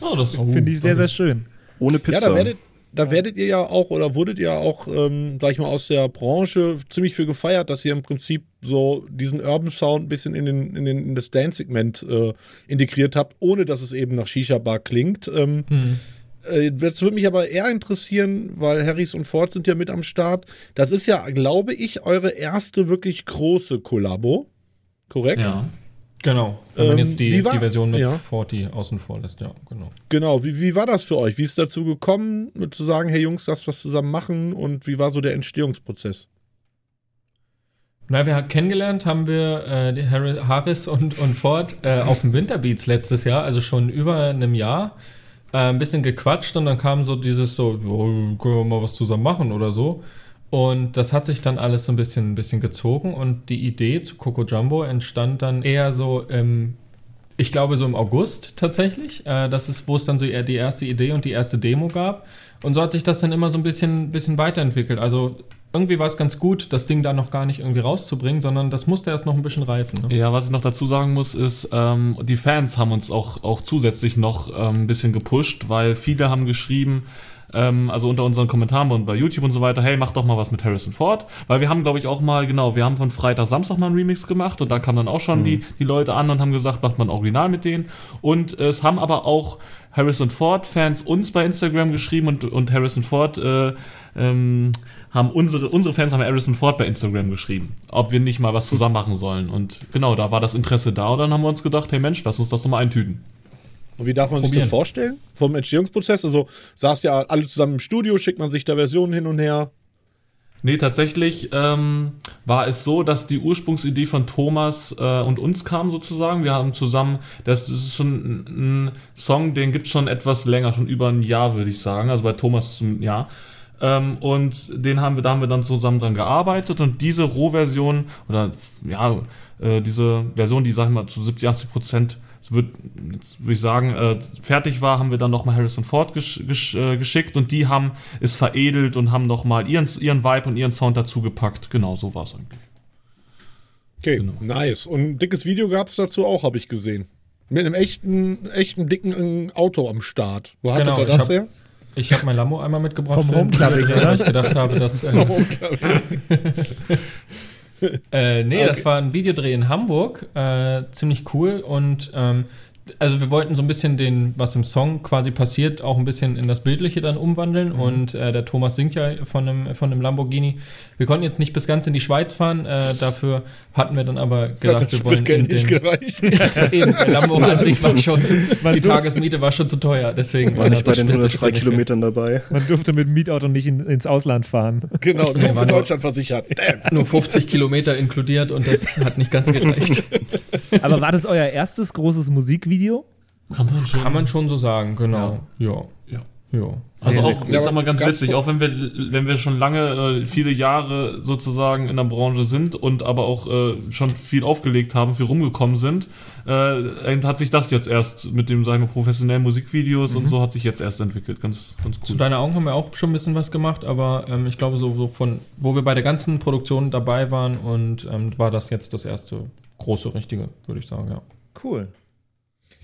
Oh, das Finde ich sehr, sehr schön. Ohne Ja, Pizza. da werdet, da werdet ihr ja auch oder wurdet ihr auch, ähm, sag ich mal, aus der Branche ziemlich für gefeiert, dass ihr im Prinzip so diesen Urban Sound ein bisschen in, den, in, den, in das Dance-Segment äh, integriert habt, ohne dass es eben nach Shisha-Bar klingt. Ähm, äh, Jetzt würde mich aber eher interessieren, weil Harrys und Ford sind ja mit am Start. Das ist ja, glaube ich, eure erste wirklich große Kollabo. Korrekt? ja. Genau. Wenn man Ähm, jetzt die, war- die Version mit ja. 40 außen vor lässt, ja, genau. Genau, wie, wie war das für euch? Wie ist es dazu gekommen, mit zu sagen, hey Jungs, lass was zusammen machen und wie war so der Entstehungsprozess? Na, wir haben kennengelernt haben wir äh, Harris und, und Ford äh, auf dem Winterbeats letztes Jahr, also schon über einem Jahr. Äh, ein bisschen gequatscht und dann kam so dieses so, "Jo, können wir mal was zusammen machen oder so. Und das hat sich dann alles so ein bisschen, ein bisschen gezogen und die Idee zu Coco Jumbo entstand dann eher so im, ich glaube so im August tatsächlich. Äh, das ist, wo es dann so eher die erste Idee und die erste Demo gab. Und so hat sich das dann immer so ein bisschen, bisschen weiterentwickelt. Also irgendwie war es ganz gut, das Ding da noch gar nicht irgendwie rauszubringen, sondern das musste erst noch ein bisschen reifen. Ne? Ja, was ich noch dazu sagen muss, ist, ähm, die Fans haben uns auch, auch zusätzlich noch ähm, ein bisschen gepusht, weil viele haben geschrieben, ähm, also unter unseren Kommentaren und bei YouTube und so weiter, hey, mach doch mal was mit Harrison Ford, weil wir haben, glaube ich, auch mal, genau, wir haben von Freitag, Samstag mal einen Remix gemacht und da kamen dann auch schon mhm. die, die Leute an und haben gesagt, macht man Original mit denen und es haben aber auch Harrison Ford-Fans uns bei Instagram geschrieben und, und Harrison Ford äh, ähm, haben unsere, unsere Fans haben Harrison Ford bei Instagram geschrieben, ob wir nicht mal was zusammen machen sollen. Und genau, da war das Interesse da und dann haben wir uns gedacht, hey Mensch, lass uns das doch mal eintüten. Und wie darf man Probieren. sich das vorstellen? Vom Entstehungsprozess? Also saßt ja alle zusammen im Studio, schickt man sich da Versionen hin und her. Nee, tatsächlich ähm, war es so, dass die Ursprungsidee von Thomas äh, und uns kam sozusagen. Wir haben zusammen, das, das ist schon ein, ein Song, den gibt es schon etwas länger, schon über ein Jahr, würde ich sagen. Also bei Thomas ein Jahr. Ähm, und den haben wir, da haben wir dann zusammen dran gearbeitet und diese Rohversion oder ja, äh, diese Version, die sag ich mal zu 70, 80 Prozent wird, würde ich sagen, äh, fertig war, haben wir dann nochmal Harrison Ford gesch gesch äh, geschickt und die haben es veredelt und haben nochmal ihren, ihren Vibe und ihren Sound dazugepackt. Genau, so war es eigentlich. Okay, genau. nice. Und ein dickes Video gab es dazu auch, habe ich gesehen. Mit einem echten, echten dicken Auto am Start. Wo genau, ihr das her? Ich habe mein Lambo einmal mitgebracht. Vom Homeclubbing, weil ich gedacht habe, dass. Äh, äh, nee, okay. das war ein Videodreh in Hamburg. Äh, ziemlich cool und ähm, also wir wollten so ein bisschen den, was im Song quasi passiert, auch ein bisschen in das Bildliche dann umwandeln. Mhm. Und äh, der Thomas singt ja von einem, von einem Lamborghini. Wir konnten jetzt nicht bis ganz in die Schweiz fahren, äh, dafür hatten wir dann aber gedacht, wir wollen in den, gereicht. eben, der Lambo an sich war schon, die Tagesmiete war schon zu teuer, deswegen war nicht bei den 103 Kilometern dabei. Man durfte mit dem Mietauto nicht in, ins Ausland fahren. Genau, nur für Deutschland versichert. Damn. Nur 50 Kilometer inkludiert und das hat nicht ganz gereicht. Aber war das euer erstes großes Musikvideo? Kann man schon, Kann man schon so sagen, genau. ja. ja. Ja. Also auch, ich sag mal ganz witzig, auch wenn wir, wenn wir schon lange, äh, viele Jahre sozusagen in der Branche sind und aber auch äh, schon viel aufgelegt haben, viel rumgekommen sind, äh, hat sich das jetzt erst mit dem, sagen wir, professionellen Musikvideos mhm. und so hat sich jetzt erst entwickelt. Ganz, ganz cool. Zu deiner Augen haben wir auch schon ein bisschen was gemacht, aber ähm, ich glaube, so, so von, wo wir bei der ganzen Produktion dabei waren und ähm, war das jetzt das erste große, richtige, würde ich sagen, ja. Cool.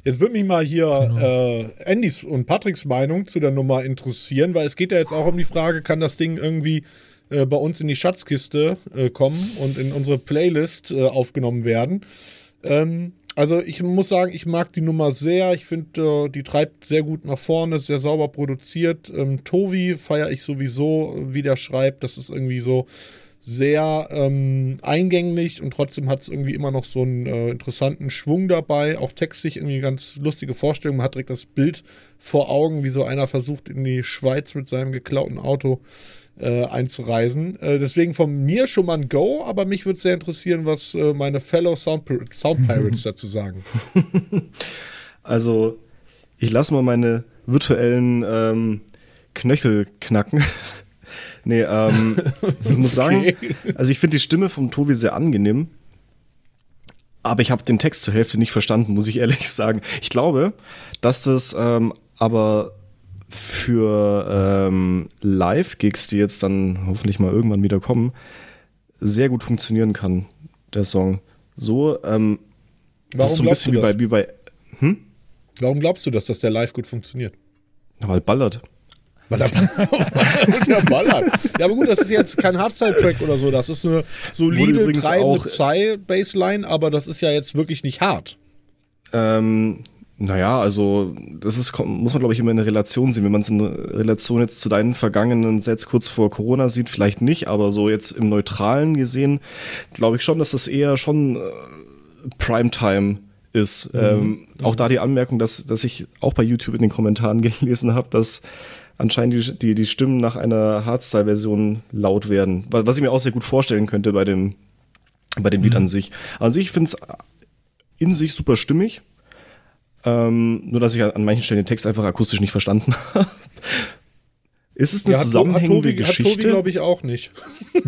Jetzt würde mich mal hier genau. äh, Andys und Patricks Meinung zu der Nummer interessieren, weil es geht ja jetzt auch um die Frage, kann das Ding irgendwie äh, bei uns in die Schatzkiste äh, kommen und in unsere Playlist äh, aufgenommen werden. Ähm, also ich muss sagen, ich mag die Nummer sehr. Ich finde, äh, die treibt sehr gut nach vorne, sehr sauber produziert. Ähm, Tovi feiere ich sowieso, wie der schreibt. Das ist irgendwie so sehr ähm, eingänglich und trotzdem hat es irgendwie immer noch so einen äh, interessanten Schwung dabei. Auch textlich irgendwie ganz lustige Vorstellung. Man hat direkt das Bild vor Augen, wie so einer versucht, in die Schweiz mit seinem geklauten Auto äh, einzureisen. Äh, deswegen von mir schon mal ein Go, aber mich würde sehr interessieren, was äh, meine Fellow Sound, Sound Pirates dazu sagen. Also, ich lasse mal meine virtuellen ähm, Knöchel knacken. Nee, ähm, ich muss sagen, also ich finde die Stimme vom Tobi sehr angenehm. Aber ich habe den Text zur Hälfte nicht verstanden, muss ich ehrlich sagen. Ich glaube, dass das ähm, aber für ähm, Live-Gigs, die jetzt dann hoffentlich mal irgendwann wieder kommen, sehr gut funktionieren kann, der Song. So, ähm, Warum ist so ein bisschen wie bei, wie bei. Hm? Warum glaubst du, dass das der Live gut funktioniert? weil ballert. Weil der, der ballert. Ja, aber gut, das ist jetzt kein Hardstyle-Track oder so. Das ist eine solide, treibende Psy-Bassline, aber das ist ja jetzt wirklich nicht hart. Ähm, naja, also das ist, muss man, glaube ich, immer in eine Relation sehen. Wenn man es in Relation jetzt zu deinen vergangenen Sets kurz vor Corona sieht, vielleicht nicht, aber so jetzt im Neutralen gesehen, glaube ich schon, dass das eher schon äh, Primetime ist. Mhm. Ähm, auch da die Anmerkung, dass, dass ich auch bei YouTube in den Kommentaren gelesen habe, dass anscheinend die, die, die Stimmen nach einer Hardstyle-Version laut werden. Was ich mir auch sehr gut vorstellen könnte bei dem, bei dem mhm. Lied an sich. An sich finde es in sich super stimmig. Ähm, nur, dass ich an manchen Stellen den Text einfach akustisch nicht verstanden habe. Ist es eine Ja, zusammenhängende Tobi, hat Tobi Geschichte? glaube ich, auch nicht.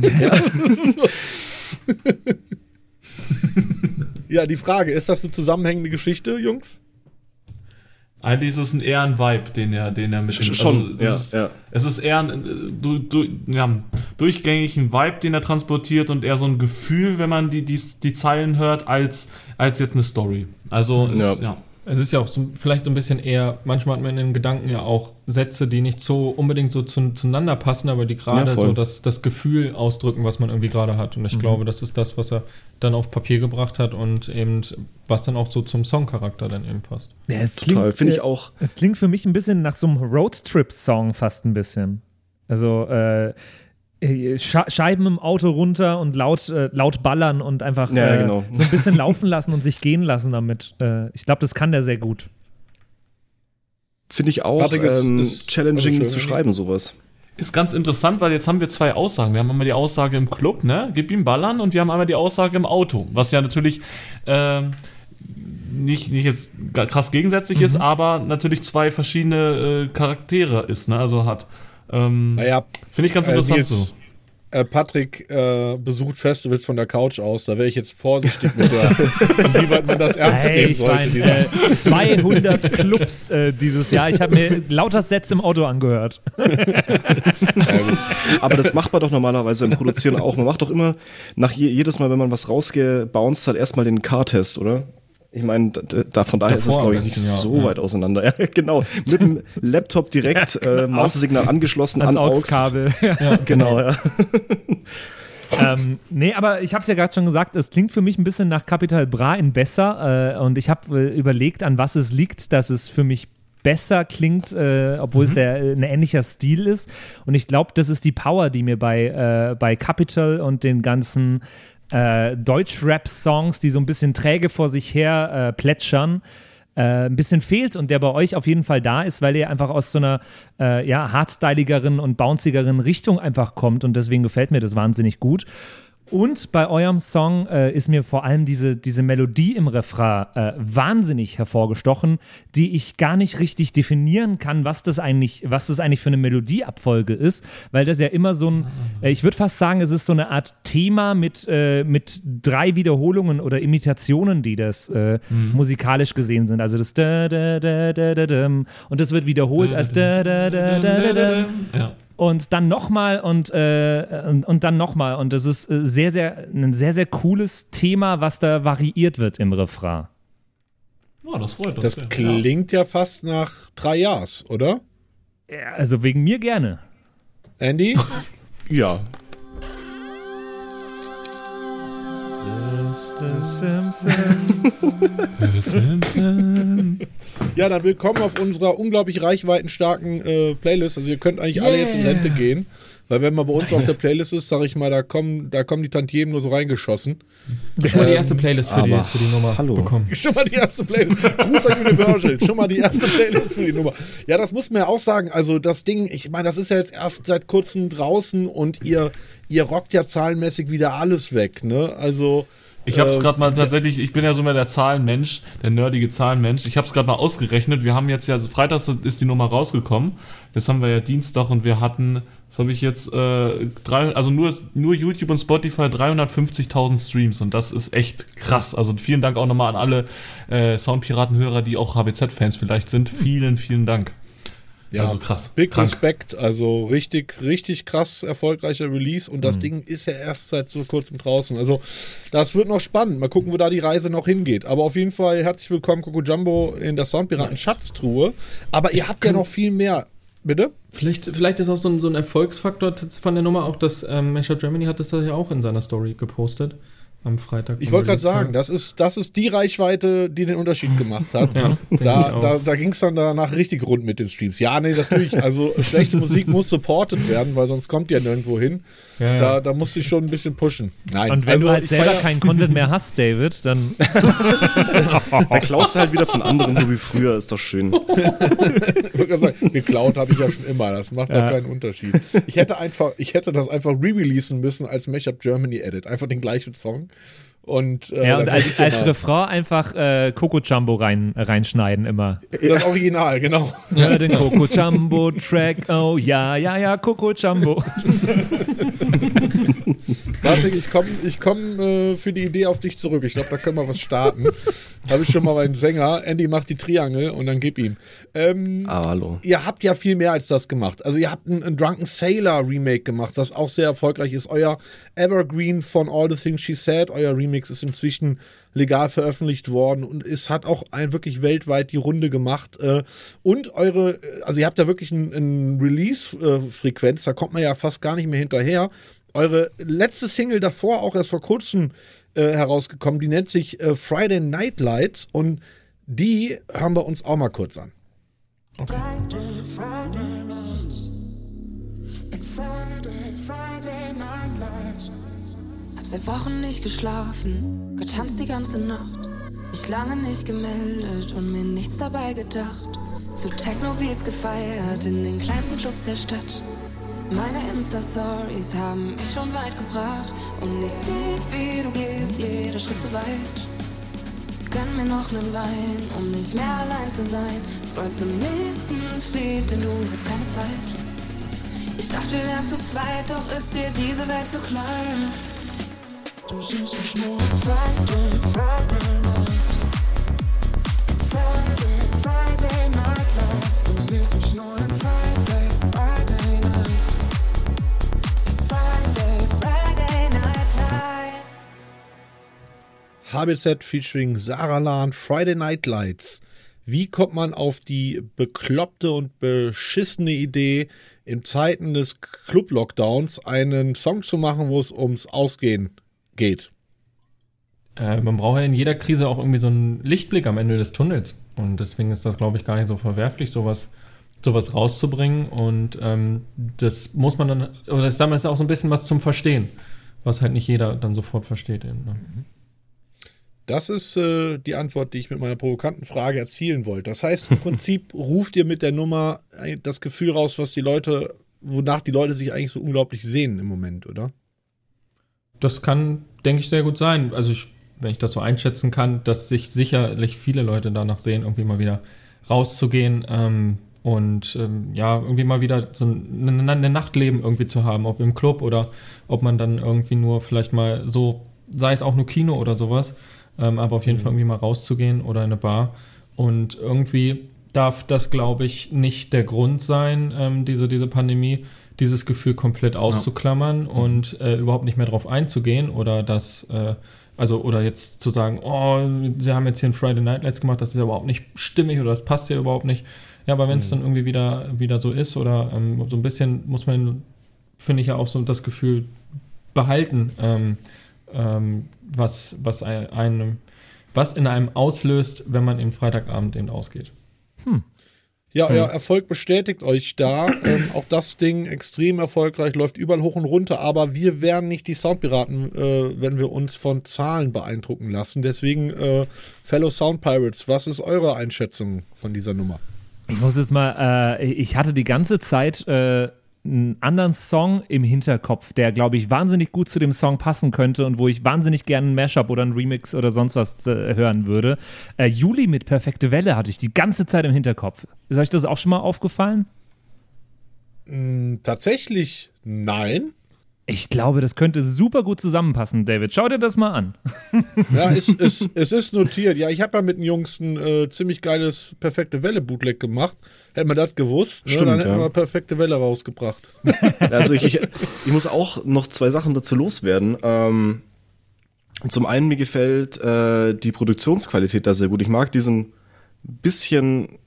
ja, die Frage, ist das eine zusammenhängende Geschichte, Jungs? Eigentlich ist es ein eher ein Vibe, den er, den er mit Sch- schon, es ja, ist, ja. Es ist eher ein, äh, du, du, ja, durchgängig ein Vibe, den er transportiert und eher so ein Gefühl, wenn man die, die, die Zeilen hört, als, als jetzt eine Story. Also, es, Ja. ja. Es ist ja auch so, vielleicht so ein bisschen eher, manchmal hat man in den Gedanken ja auch Sätze, die nicht so unbedingt so zu, zueinander passen, aber die gerade Ja, so das, das Gefühl ausdrücken, was man irgendwie gerade hat. Und ich glaube, das ist das, was er dann auf Papier gebracht hat und eben, was dann auch so zum Songcharakter dann eben passt. Ja, es Total, finde ich äh, auch. Es klingt für mich ein bisschen nach so einem Roadtrip-Song fast ein bisschen. Also äh, Scheiben im Auto runter und laut, äh, laut ballern und einfach Ja, äh, genau. so ein bisschen laufen lassen und sich gehen lassen damit. Äh, ich glaube, das kann der sehr gut. Finde ich auch ähm, ist- challenging schön, zu schreiben, sowas. Ist ganz interessant, weil jetzt haben wir zwei Aussagen. Wir haben einmal die Aussage im Club, ne? Gib ihm Ballern und wir haben einmal die Aussage im Auto. Was ja natürlich ähm, nicht, nicht jetzt krass gegensätzlich ist, aber natürlich zwei verschiedene äh, Charaktere ist, ne? Also hat. Ähm, Naja, Finde ich ganz äh, interessant Nils, so. äh, Patrick äh, besucht Festivals von der Couch aus. Da wäre ich jetzt vorsichtig mit der, inwieweit man das ernst Hey, nehmen ich sollte. meine, dieser- äh, 200 Clubs äh, dieses Jahr. Ich habe mir lauter Sets im Auto angehört. Aber das macht man doch normalerweise im Produzieren auch. Man macht doch immer nach je, jedes Mal, wenn man was rausgebounced hat, erstmal den Car-Test, oder? Ich meine, da, da, von daher ist es, Davor glaube ich, nicht besten, ja. so Ja. weit auseinander. Ja, genau. Mit dem Laptop direkt äh, Mastersignal angeschlossen Ans an AUX. AUX-Kabel. Genau, ja. ähm, nee, aber ich habe es ja gerade schon gesagt, es klingt für mich ein bisschen nach Capital Bra in besser äh, und ich habe äh, überlegt, an was es liegt, dass es für mich besser klingt, äh, obwohl es der, äh, ein ähnlicher Stil ist. Und ich glaube, das ist die Power, die mir bei, äh, bei Capital und den ganzen äh, Deutsch-Rap-Songs, die so ein bisschen träge vor sich her äh, plätschern, äh, ein bisschen fehlt und der bei euch auf jeden Fall da ist, weil ihr einfach aus so einer äh, ja, hardstyligeren und bouncigeren Richtung einfach kommt und deswegen gefällt mir das wahnsinnig gut. Und bei eurem Song äh, ist mir vor allem diese, diese Melodie im Refrain äh, wahnsinnig hervorgestochen, die ich gar nicht richtig definieren kann, was das eigentlich, was das eigentlich für eine Melodieabfolge ist, weil das ja immer so ein, äh, ich würde fast sagen, es ist so eine Art Thema mit, äh, mit drei Wiederholungen oder Imitationen, die das äh, musikalisch gesehen sind. Also das da da da da da und das wird wiederholt als da da da da da da Ja. Und dann nochmal und, äh, und, und dann nochmal. Und das ist äh, sehr, sehr, ein sehr, sehr cooles Thema, was da variiert wird im Refrain. Ja, das freut uns. Das ja. klingt ja fast nach drei Jahres, oder? Ja, also wegen mir gerne. Andy? Ja. Ja, dann willkommen auf unserer unglaublich reichweitenstarken äh, Playlist. Also ihr könnt eigentlich alle jetzt in Rente gehen. Weil wenn man bei uns auf der Playlist ist, sag ich mal, da kommen, da kommen die Tantiemen nur so reingeschossen. Schon mal die erste Playlist für, die, für die Nummer hallo. bekommen. Schon mal die erste Playlist. Universal. Schon mal die erste Playlist für die Nummer. Ja, das muss man ja auch sagen. Also das Ding, ich meine, das ist ja jetzt erst seit kurzem draußen und ihr, ihr rockt ja zahlenmäßig wieder alles weg, ne? Also. Ich habe es äh, gerade mal tatsächlich, ich bin ja so mehr der Zahlenmensch, der nerdige Zahlenmensch. Ich habe es gerade mal ausgerechnet. Wir haben jetzt ja, also Freitags ist die Nummer rausgekommen. Jetzt haben wir ja Dienstag und wir hatten, was habe ich jetzt, äh, drei, also nur, nur YouTube und Spotify 350.000 Streams und das ist echt krass. Also vielen Dank auch nochmal an alle äh, Soundpiraten-Hörer, die auch HBZ-Fans vielleicht sind. Vielen, vielen Dank. Ja, Also krass. Big Krank. Respekt, also richtig, richtig krass erfolgreicher Release und das Ding ist ja erst seit so kurzem draußen. Also das wird noch spannend. Mal gucken, wo da die Reise noch hingeht. Aber auf jeden Fall herzlich willkommen, Coco Jumbo, in der Soundpiraten Schatztruhe. Aber ihr habt ja noch viel mehr. Bitte? Vielleicht, vielleicht ist auch so ein, so ein Erfolgsfaktor von der Nummer auch, dass ähm, Mashup Germany hat das da ja auch in seiner Story gepostet. Am Freitag. Ich wollte gerade sagen, das ist, das ist die Reichweite, die den Unterschied gemacht hat. Ja, da da, da ging es dann danach richtig rund mit den Streams. Ja, nee, natürlich. Also schlechte Musik muss supported werden, weil sonst kommt die ja nirgendwo hin. Ja, ja. Da, da muss ich schon ein bisschen pushen. Nein, Und wenn also du halt selber feier- keinen Content mehr hast, David, dann Da klaust du halt wieder von anderen, so wie früher, ist doch schön. Ich wollte gerade sagen, geklaut habe ich ja schon immer. Das macht ja Ja. keinen Unterschied. Ich hätte einfach, ich hätte das einfach re-releasen müssen als Mashup Germany Edit. Einfach den gleichen Song. Und, äh, Ja, und als, als immer- Refrain einfach äh, Coco Jumbo rein, reinschneiden immer. Das Original, genau. Ja, den Coco Jumbo Track, oh ja, ja, ja, Coco Jumbo. Warte, ich komme ich komm, äh, für die Idee auf dich zurück. Ich glaube, da können wir was starten. Habe ich schon mal meinen Sänger. Andy macht die Triangel und dann gib ihm. Ähm, Ah, hallo. Ihr habt ja viel mehr als das gemacht. Also ihr habt ein, ein Drunken Sailor Remake gemacht, was auch sehr erfolgreich ist. Euer Evergreen von All the Things She Said, euer Remix ist inzwischen legal veröffentlicht worden und es hat auch ein wirklich weltweit die Runde gemacht. Äh, Und eure, also ihr habt da wirklich eine ein Release-Frequenz, da kommt man ja fast gar nicht mehr hinterher. Eure letzte Single davor, auch erst vor kurzem äh, herausgekommen, die nennt sich äh, Friday Night Lights und die hören wir uns auch mal kurz an. Friday, Friday nights. And Friday, Friday night lights. Hab seit Wochen nicht geschlafen, getanzt die ganze Nacht. Mich lange nicht gemeldet und mir nichts dabei gedacht. Zu Techno-Beats gefeiert in den kleinsten Clubs der Stadt. Meine Insta-Stories haben mich schon weit gebracht. Und ich seh, wie du gehst, jeder Schritt zu weit. Gönn mir noch nen Wein, um nicht mehr allein zu sein. Scroll zum nächsten Feed, denn du hast keine Zeit. Ich dachte, wir wären zu zweit, doch ist dir diese Welt zu klein. Du siehst mich nur Friday, Friday nights. Friday, Friday night lights. Du siehst mich nur in Friday HBZ featuring Sarah Lahn, Friday Night Lights. Wie kommt man auf die bekloppte und beschissene Idee, in Zeiten des Club-Lockdowns einen Song zu machen, wo es ums Ausgehen geht? Äh, man braucht ja in jeder Krise auch irgendwie so einen Lichtblick am Ende des Tunnels. Und deswegen ist das, glaube ich, gar nicht so verwerflich, sowas, sowas rauszubringen. Und ähm, das muss man dann, oder ich sage mal, ist auch so ein bisschen was zum Verstehen, was halt nicht jeder dann sofort versteht. Eben, ne? Das ist äh, die Antwort, die ich mit meiner provokanten Frage erzielen wollte. Das heißt, im Prinzip ruft ihr mit der Nummer das Gefühl raus, was die Leute, wonach die Leute sich eigentlich so unglaublich sehen im Moment, oder? Das kann, denke ich, sehr gut sein. Also ich, wenn ich das so einschätzen kann, dass sich sicherlich viele Leute danach sehen, irgendwie mal wieder rauszugehen ähm, und ähm, ja, irgendwie mal wieder so ein, ein Nachtleben irgendwie zu haben, ob im Club oder ob man dann irgendwie nur vielleicht mal so, sei es auch nur Kino oder sowas, ähm, aber auf jeden Fall irgendwie mal rauszugehen oder in eine Bar. Und irgendwie darf das, glaube ich, nicht der Grund sein, ähm, diese, diese Pandemie, dieses Gefühl komplett auszuklammern und äh, überhaupt nicht mehr drauf einzugehen oder das, äh, also, oder jetzt zu sagen, oh, sie haben jetzt hier ein Friday Night Lights gemacht, das ist ja überhaupt nicht stimmig oder das passt ja überhaupt nicht. Ja, aber wenn es dann irgendwie wieder, wieder so ist oder ähm, so ein bisschen muss man, finde ich ja auch so das Gefühl behalten, ähm, ähm, was, was ein- einem, was in einem auslöst, wenn man im Freitagabend eben ausgeht. Ja, euer Erfolg bestätigt euch da. Ähm, auch das Ding extrem erfolgreich, läuft überall hoch und runter, aber wir wären nicht die Soundpiraten, äh, wenn wir uns von Zahlen beeindrucken lassen. Deswegen, äh, Fellow Sound Pirates, was ist eure Einschätzung von dieser Nummer? Ich muss jetzt mal, äh, ich hatte die ganze Zeit äh, einen anderen Song im Hinterkopf, der, glaube ich, wahnsinnig gut zu dem Song passen könnte und wo ich wahnsinnig gerne einen Mashup oder einen Remix oder sonst was äh, hören würde. Äh, Juli mit Perfekte Welle hatte ich die ganze Zeit im Hinterkopf. Ist euch das auch schon mal aufgefallen? Hm, tatsächlich nein. Ich glaube, das könnte super gut zusammenpassen, David. Schau dir das mal an. Ja, es, es, es ist notiert. Ja, ich habe ja mit den Jungs ein äh, ziemlich geiles perfekte Welle Bootleg gemacht. Hätten wir das gewusst, ne, Stimmt, dann hätten ja. wir perfekte Welle rausgebracht. Also ich, ich, ich muss auch noch zwei Sachen dazu loswerden. Ähm, zum einen, mir gefällt äh, die Produktionsqualität da sehr gut. Ich mag diesen bisschen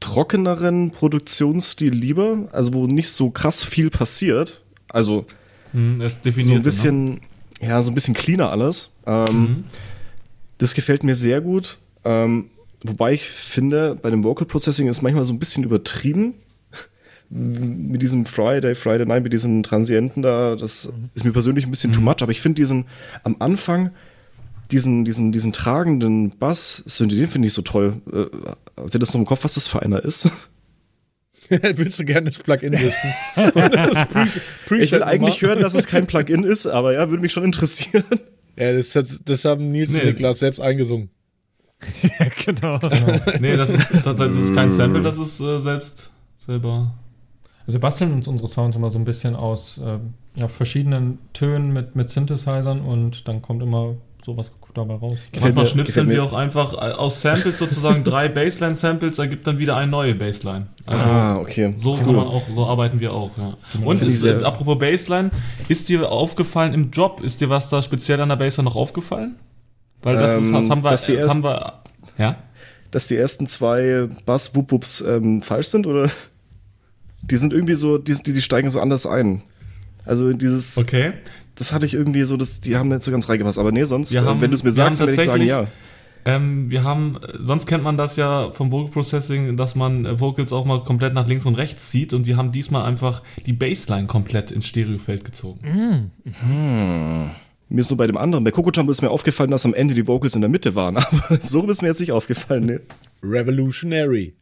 trockeneren Produktionsstil lieber, also wo nicht so krass viel passiert. Also Hm, er ist so ein bisschen, ja, so ein bisschen cleaner alles. Ähm, Das gefällt mir sehr gut. Ähm, wobei ich finde, bei dem Vocal Processing ist manchmal so ein bisschen übertrieben. Mit diesem Friday, Friday Night, mit diesen Transienten da, das ist mir persönlich ein bisschen too much, aber ich finde diesen am Anfang, diesen, diesen, diesen tragenden Bass, den finde ich so toll. Äh, habt ihr das noch im Kopf, was das für einer ist? Willst du gerne das Plugin wissen? Das Pre- Ich will eigentlich hören, dass es kein Plugin ist, aber ja, würde mich schon interessieren. Ja, das, das, das haben Nils und Nee. Niklas selbst eingesungen. genau. Nee, das ist, das, das ist kein Sample, das ist äh, selbst selber. Also wir basteln uns unsere Sounds immer so ein bisschen aus ähm, ja, verschiedenen Tönen mit, mit Synthesizern und dann kommt immer sowas dabei raus. Gefällt Manchmal schnipseln wir auch einfach aus Samples sozusagen drei Baseline-Samples, ergibt dann wieder eine neue Baseline. Also ah, okay. so kann man auch, so arbeiten wir auch, ja. Und finde ich ist, äh, apropos Baseline, ist dir aufgefallen im Job, ist dir was da speziell an der Baseline noch aufgefallen? Weil das, ist, Ähm, das haben wir, dass die das erst- haben wir, ja? Dass die ersten zwei bass wup wups ähm, falsch sind, oder? Die sind irgendwie so, die, die, die steigen so anders ein. Also dieses, Okay. Das hatte ich irgendwie so, das, die haben nicht so ganz reingepasst. Aber nee, sonst, äh, haben- wenn du es mir sagst, werde ich sagen, ja. Ähm, wir haben, äh, sonst kennt man das ja vom Vocal Processing, dass man äh, Vocals auch mal komplett nach links und rechts zieht und wir haben diesmal einfach die Bassline komplett ins Stereofeld gezogen. Mir ist nur bei dem anderen, bei Coco Jumbo ist mir aufgefallen, dass am Ende die Vocals in der Mitte waren. Aber so ist mir jetzt nicht aufgefallen, ne? Revolutionary.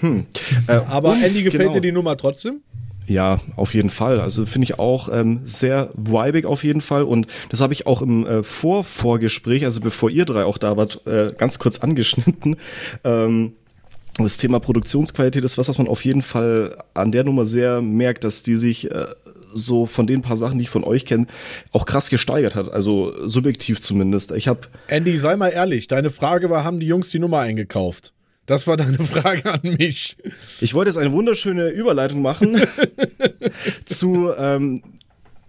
Äh, Aber Andy, gefällt genau. dir die Nummer trotzdem? Ja, auf jeden Fall. Also finde ich auch ähm, sehr vibig auf jeden Fall. Und das habe ich auch im äh, Vor-Vorgespräch, also bevor ihr drei auch da wart, äh, ganz kurz angeschnitten. Ähm, das Thema Produktionsqualität ist was, was man auf jeden Fall an der Nummer sehr merkt, dass die sich äh, so von den paar Sachen, die ich von euch kenne, auch krass gesteigert hat. Also subjektiv zumindest. Ich habe Andy, sei mal ehrlich. Deine Frage war, haben die Jungs die Nummer eingekauft? Das war deine Frage an mich. Ich wollte jetzt eine wunderschöne Überleitung machen zu, ähm,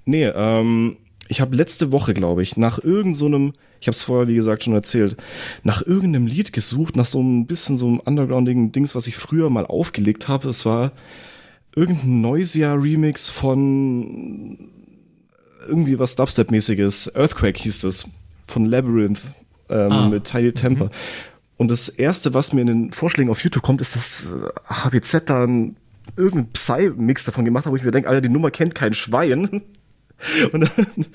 nee, ähm, ich habe letzte Woche, glaube ich, nach irgendeinem, so einem, ich habe es vorher, wie gesagt, schon erzählt, nach irgendeinem Lied gesucht, nach so ein bisschen so einem undergroundigen Dings, was ich früher mal aufgelegt habe. Es war irgendein Noisia-Remix von irgendwie was Dubstep-mäßiges. Earthquake hieß es, von Labyrinth ähm, Ah. mit Tiny Temper. Und das erste, was mir in den Vorschlägen auf YouTube kommt, ist, dass äh, HBZ da ein, irgendein Psy-Mix davon gemacht hat, wo ich mir denke, Alter, die Nummer kennt kein Schwein. Und dann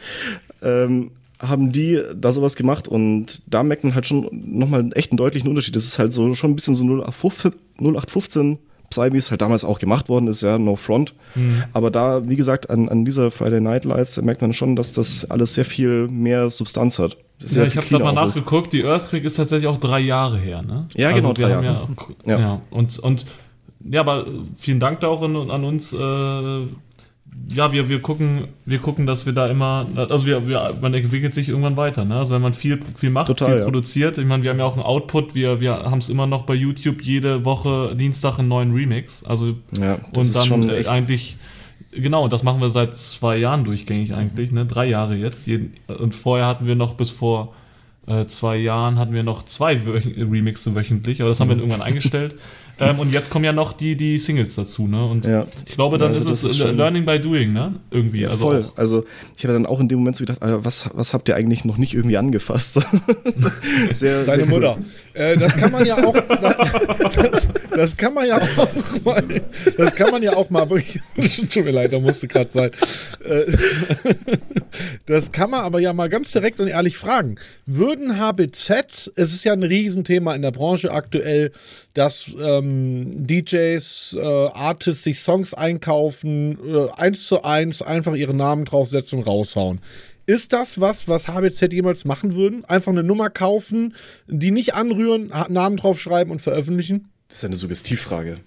ähm, haben die da sowas gemacht und da merkt man halt schon nochmal einen echten deutlichen Unterschied. Das ist halt so schon ein bisschen so 0815, 0815 Psy, wie es halt damals auch gemacht worden ist, ja, No Front. Aber da, wie gesagt, an, an dieser Friday Night Lights da merkt man schon, dass das alles sehr viel mehr Substanz hat. Sehr Ja, ich habe da mal nachgeguckt, die Earthquake ist tatsächlich auch drei Jahre her, ne? Ja, genau, wir drei Jahre. Ja, Ja. ja. und, und ja, aber vielen Dank da auch an, an uns. Äh, ja, wir, wir gucken, wir gucken, dass wir da immer, also wir, wir, man entwickelt sich irgendwann weiter, ne? Also wenn man viel, viel macht, Total, viel ja. produziert, ich meine, wir haben ja auch einen Output, wir, wir haben es immer noch bei YouTube jede Woche Dienstag einen neuen Remix. Also Ja, das und ist dann schon äh, eigentlich, genau, das machen wir seit zwei Jahren durchgängig eigentlich, ne? Drei Jahre jetzt. Jeden, und vorher hatten wir noch bis vor äh, zwei Jahren hatten wir noch zwei Wöch Remixe wöchentlich, aber das haben wir irgendwann eingestellt. Ähm, und jetzt kommen ja noch die, die Singles dazu, ne? Und Ja. ich glaube, dann Also ist es ist Learning by Doing, ne? Irgendwie. Ja, also voll. auch- Also ich habe dann auch in dem Moment so gedacht, Alter, was, was habt ihr eigentlich noch nicht irgendwie angefasst? sehr, Deine sehr cool. Mutter. Äh, das kann man ja auch. Das, das kann man ja auch mal. Das kann man ja auch mal. Tut mir leid, da musste gerade sein. Äh, Das kann man aber ja mal ganz direkt und ehrlich fragen. Würden HBZ, es ist ja ein Riesenthema in der Branche aktuell, dass ähm, DJs, äh, Artists sich Songs einkaufen, äh, eins zu eins einfach ihre Namen draufsetzen und raushauen. Ist das was, was HBZ jemals machen würden? Einfach eine Nummer kaufen, die nicht anrühren, Namen draufschreiben und veröffentlichen? Das ist eine Suggestivfrage.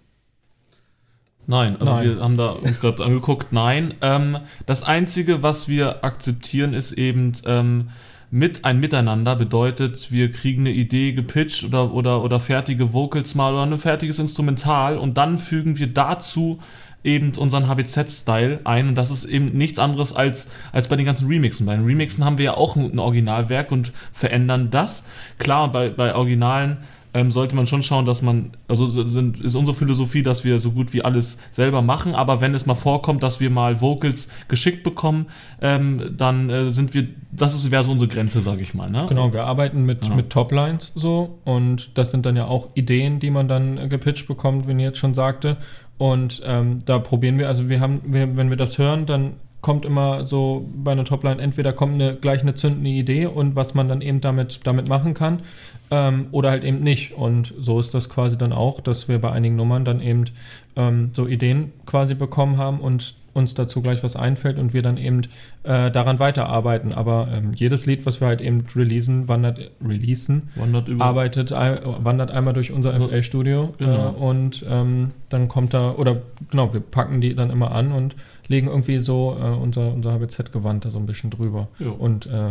Nein, also Nein. wir haben da uns gerade angeguckt, nein. Ähm, das Einzige, was wir akzeptieren, ist eben ähm, mit ein Miteinander bedeutet, wir kriegen eine Idee gepitcht oder, oder, oder fertige Vocals mal oder ein fertiges Instrumental und dann fügen wir dazu eben unseren HBZ-Style ein und das ist eben nichts anderes als, als bei den ganzen Remixen. Bei den Remixen haben wir ja auch ein, ein Originalwerk und verändern das. Klar, bei, bei Originalen ähm, sollte man schon schauen, dass man, also sind, ist unsere Philosophie, dass wir so gut wie alles selber machen, aber wenn es mal vorkommt, dass wir mal Vocals geschickt bekommen, ähm, dann äh, sind wir, das ist, wäre so unsere Grenze, sage ich mal. Ne? Genau, wir arbeiten mit, Ja. mit Toplines so und das sind dann ja auch Ideen, die man dann äh, gepitcht bekommt, wie ihr jetzt schon sagte. Und ähm, da probieren wir, also wir haben, wir, wenn wir das hören, dann kommt immer so bei einer Topline entweder kommt eine, gleich eine zündende Idee und was man dann eben damit, damit machen kann ähm, oder halt eben nicht. Und so ist das quasi dann auch, dass wir bei einigen Nummern dann eben ähm, so Ideen quasi bekommen haben und uns dazu gleich was einfällt und wir dann eben äh, daran weiterarbeiten. Aber ähm, jedes Lied, was wir halt eben releasen, wandert, releasen, Wandert über. arbeitet, ein- wandert einmal durch unser Ja, FL-Studio genau. äh, und ähm, dann kommt da, oder genau, wir packen die dann immer an und legen irgendwie so äh, unser, unser HBZ-Gewand da so ein bisschen drüber. Ja. Und äh,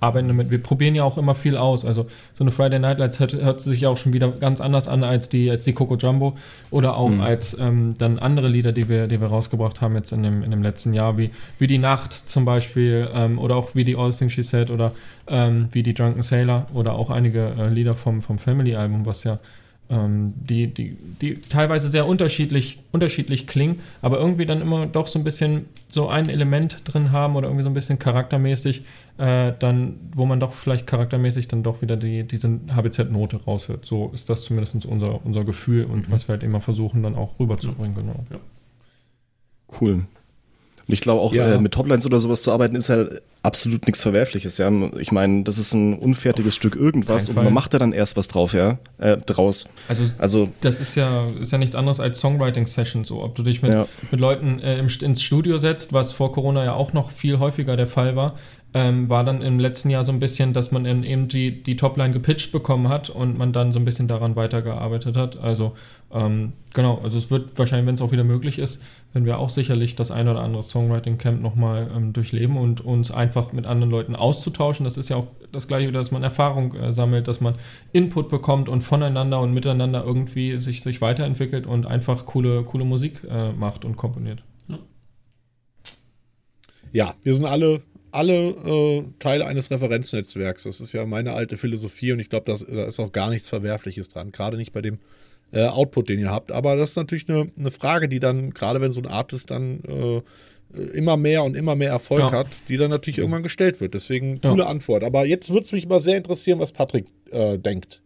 arbeiten damit. Wir probieren ja auch immer viel aus. Also so eine Friday Night Lights hört, hört sich ja auch schon wieder ganz anders an als die, als die Coco Jumbo oder auch als ähm, dann andere Lieder, die wir, die wir rausgebracht haben jetzt in dem, in dem letzten Jahr, wie, wie Die Nacht zum Beispiel ähm, oder auch wie die All Things She Said oder ähm, wie die Drunken Sailor oder auch einige äh, Lieder vom, vom Family-Album, was ja ähm, die, die, die teilweise sehr unterschiedlich, unterschiedlich klingen, aber irgendwie dann immer doch so ein bisschen so ein Element drin haben oder irgendwie so ein bisschen charaktermäßig, äh, dann, wo man doch vielleicht charaktermäßig dann doch wieder die, diese HBZ-Note raushört. So ist das zumindest unser, unser Gefühl und was wir halt immer versuchen, dann auch rüberzubringen, genau. Cool. Und ich glaube auch, Ja. äh, mit Toplines oder sowas zu arbeiten, ist ja absolut nichts Verwerfliches, ja. Ich meine, das ist ein unfertiges Stück irgendwas und man macht da dann erst was drauf, ja, äh, draus. Also Also, das ist ja, ist ja nichts anderes als Songwriting-Session, so ob du dich mit, Ja. mit Leuten äh, im, ins Studio setzt, was vor Corona ja auch noch viel häufiger der Fall war, ähm, war dann im letzten Jahr so ein bisschen, dass man eben die, die Topline gepitcht bekommen hat und man dann so ein bisschen daran weitergearbeitet hat. Also ähm, genau, also es wird wahrscheinlich, wenn es auch wieder möglich ist, wenn wir auch sicherlich das ein oder andere Songwriting-Camp nochmal ähm, durchleben und uns einfach mit anderen Leuten auszutauschen. Das ist ja auch das Gleiche, dass man Erfahrung äh, sammelt, dass man Input bekommt und voneinander und miteinander irgendwie sich, sich weiterentwickelt und einfach coole, coole Musik äh, macht und komponiert. Ja, wir sind alle, alle äh, Teile eines Referenznetzwerks. Das ist ja meine alte Philosophie und ich glaube, da ist auch gar nichts Verwerfliches dran. Gerade nicht bei dem äh, Output, den ihr habt. Aber das ist natürlich eine, eine Frage, die dann, gerade wenn so ein Artist dann äh, immer mehr und immer mehr Erfolg Ja. hat, die dann natürlich irgendwann gestellt wird. Deswegen Ja. coole Antwort. Aber jetzt würde es mich mal sehr interessieren, was Patrick äh, denkt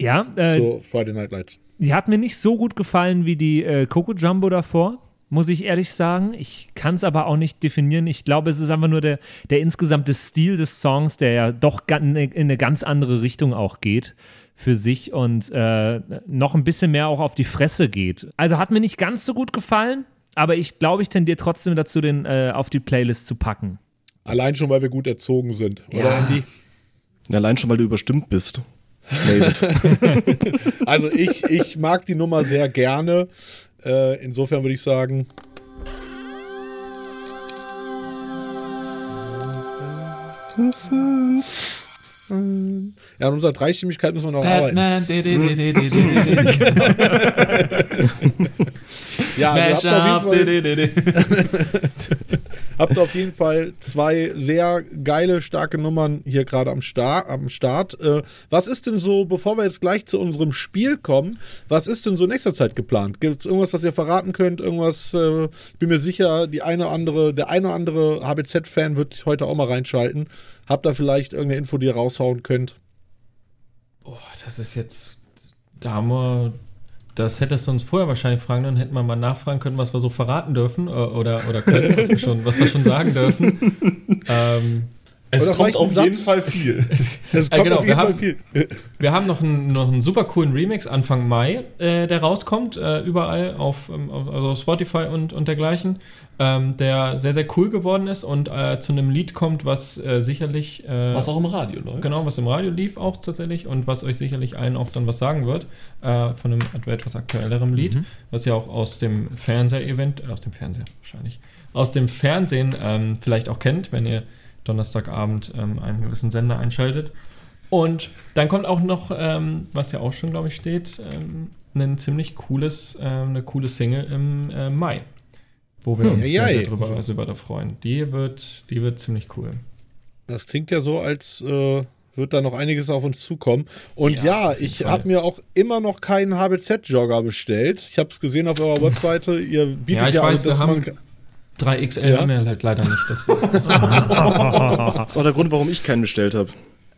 Ja, äh, zu Friday Night Lights. die hat mir nicht so gut gefallen wie die äh, Coco Jumbo davor, muss ich ehrlich sagen. Ich kann es aber auch nicht definieren. Ich glaube, es ist einfach nur der, der insgesamte Stil des Songs, der ja doch in eine- in eine ganz andere Richtung auch geht für sich und äh, noch ein bisschen mehr auch auf die Fresse geht. Also hat mir nicht ganz so gut gefallen, aber ich glaube, ich tendiere trotzdem dazu, den äh, auf die Playlist zu packen. Allein schon, weil wir gut erzogen sind. Oder, Ja. Andy? allein schon, weil du überstimmt bist. David. Also ich, ich mag die Nummer sehr gerne. Äh, insofern würde ich sagen. Ja, an unserer Dreistimmigkeit müssen wir noch arbeiten. Batman, di, Ja, also Match habt, auf jeden. Fall, habt auf jeden Fall zwei sehr geile, starke Nummern hier gerade am, Star am Start. Äh, was ist denn so, bevor wir jetzt gleich zu unserem Spiel kommen, was ist denn so in nächster Zeit geplant? Gibt es irgendwas, was ihr verraten könnt? Irgendwas, äh, ich bin mir sicher, die eine oder andere, der eine oder andere HBZ-Fan wird heute auch mal reinschalten. Habt ihr vielleicht irgendeine Info, die ihr raushauen könnt? Boah, das ist jetzt, da haben wir, das hättest du uns vorher wahrscheinlich fragen, dann hätten wir mal nachfragen können, was wir so verraten dürfen äh, oder, oder können, was wir schon, was wir schon sagen dürfen. ähm, Es Oder kommt auf jeden Satz. Fall viel. Es Äh, genau, wir haben- viel. Wir haben noch einen, noch einen super coolen Remix Anfang Mai, äh, der rauskommt, äh, überall auf, ähm, auf also Spotify und, und dergleichen, ähm, der sehr, sehr cool geworden ist und äh, zu einem Lied kommt, was äh, sicherlich. Äh, Was auch im Radio läuft. Genau, was im Radio lief auch tatsächlich und was euch sicherlich allen auch dann was sagen wird, äh, von einem etwas aktuellerem Lied, was ja auch aus dem Fernseher-Event, äh, aus dem Fernseher wahrscheinlich, aus dem Fernsehen ähm, vielleicht auch kennt, wenn ihr Donnerstagabend ähm, einen gewissen Sender einschaltet. Und dann kommt auch noch, ähm, was ja auch schon, glaube ich, steht, ähm, ein ziemlich cooles, ähm, eine coole Single im äh, Mai, wo wir uns Ja, ja. sehr drüber, also über da freuen. Die wird, die wird ziemlich cool. Das klingt ja so, als äh, wird da noch einiges auf uns zukommen. Und Ja, ja, ich habe mir auch immer noch keinen HBZ-Jogger bestelllt. Ich habe es gesehen auf eurer Webseite. Ihr bietet Ja, ja, weiß, haben- man. 3XL Ja? haben wir halt leider nicht. Deswegen. Das ist auch der Grund, warum ich keinen bestellt habe.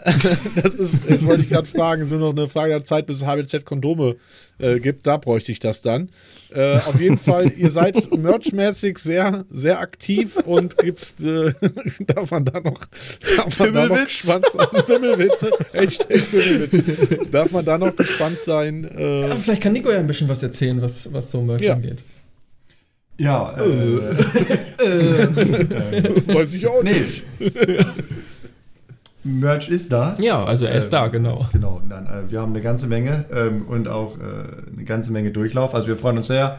Das ist, jetzt wollte ich gerade fragen, es ist nur noch eine Frage der Zeit, bis es HBZ-Kondome äh, gibt. Da bräuchte ich das dann. Äh, auf jeden Fall, ihr seid merchmäßig sehr, sehr aktiv und gibt's, äh, darf man da noch, darf man da noch gespannt sein? Echt, echt. Darf man da noch gespannt sein? Äh, Vielleicht kann Nico ja ein bisschen was erzählen, was, was so Merch Ja. angeht. Ja, äh, Weiß ich auch nee. nicht. Merch ist da. Ja, also er ist Ähm, da, genau. Genau, nein, äh, wir haben eine ganze Menge ähm, und auch äh, eine ganze Menge Durchlauf. Also wir freuen uns sehr,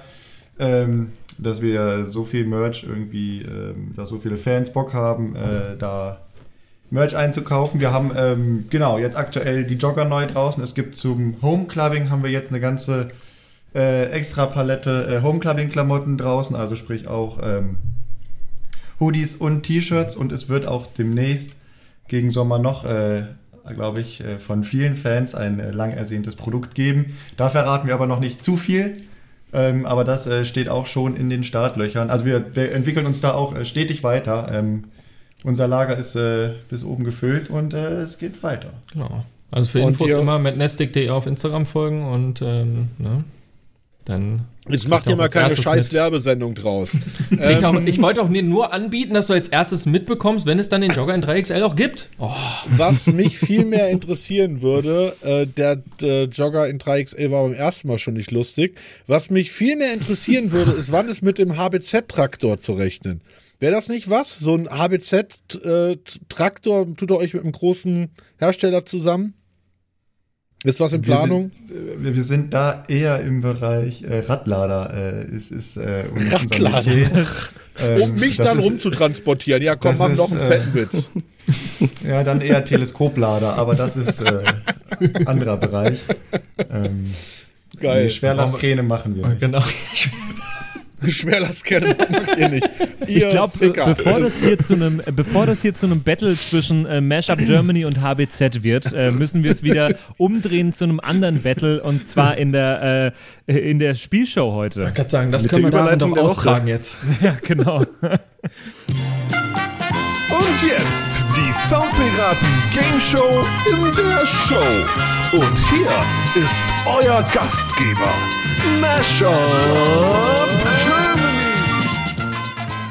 ähm, dass wir so viel Merch irgendwie, ähm, dass so viele Fans Bock haben, äh, da Merch einzukaufen. Wir haben ähm, genau jetzt aktuell die Jogger neu draußen. Es gibt zum Homeclubbing haben wir jetzt eine ganze äh, extra Palette äh, Homeclubbing-Klamotten draußen, also sprich auch ähm, Hoodies und T-Shirts und es wird auch demnächst gegen Sommer noch, äh, glaube ich, äh, von vielen Fans ein äh, lang ersehntes Produkt geben. Da verraten wir aber noch nicht zu viel. Ähm, aber das äh, steht auch schon in den Startlöchern. Also wir, wir entwickeln uns da auch äh, stetig weiter. Ähm, unser Lager ist äh, bis oben gefüllt und äh, es geht weiter. genau. Also für Und Infos ihr- immer mit nestic.de auf Instagram folgen und ähm, ne, dann. Jetzt macht ihr mal keine scheiß mit. Werbesendung draus. Ich, auch, ich wollte auch nur anbieten, dass du als erstes mitbekommst, wenn es dann den Jogger in 3XL auch gibt. Oh, Was mich viel mehr interessieren würde, äh, der, der Jogger in 3XL war beim ersten Mal schon nicht lustig. Was mich viel mehr interessieren würde, ist, wann ist mit dem HBZ-Traktor zu rechnen? Wäre das nicht was? So ein HBZ-Traktor tut ihr euch mit einem großen Hersteller zusammen? Ist was in Planung? Wir sind, äh, wir sind da eher im Bereich äh, Radlader. Äh, es ist äh, unser Radlader. Ähm, um mich dann ist- rumzutransportieren. Ja, komm, mach noch einen äh, fetten Witz. Ja, dann eher Teleskoplader, aber das ist äh, anderer Bereich. Ähm, Geil. Nee, Schwerlastkräne machen wir nicht. genau. Schwerlastkerne macht ihr nicht. Ihr Ich glaube, bevor das hier zu einem, äh, bevor das hier zu einem Battle zwischen äh, Mashup Germany und HBZ wird, äh, müssen wir es wieder umdrehen zu einem anderen Battle und zwar in der äh, in der Spielshow heute. Ich kann sagen, das Mit können wir Überleitung doch austragen jetzt. Ja, genau. Und jetzt die Soundpiraten Game Show in der Show. Und hier ist euer Gastgeber, Mashup Germany.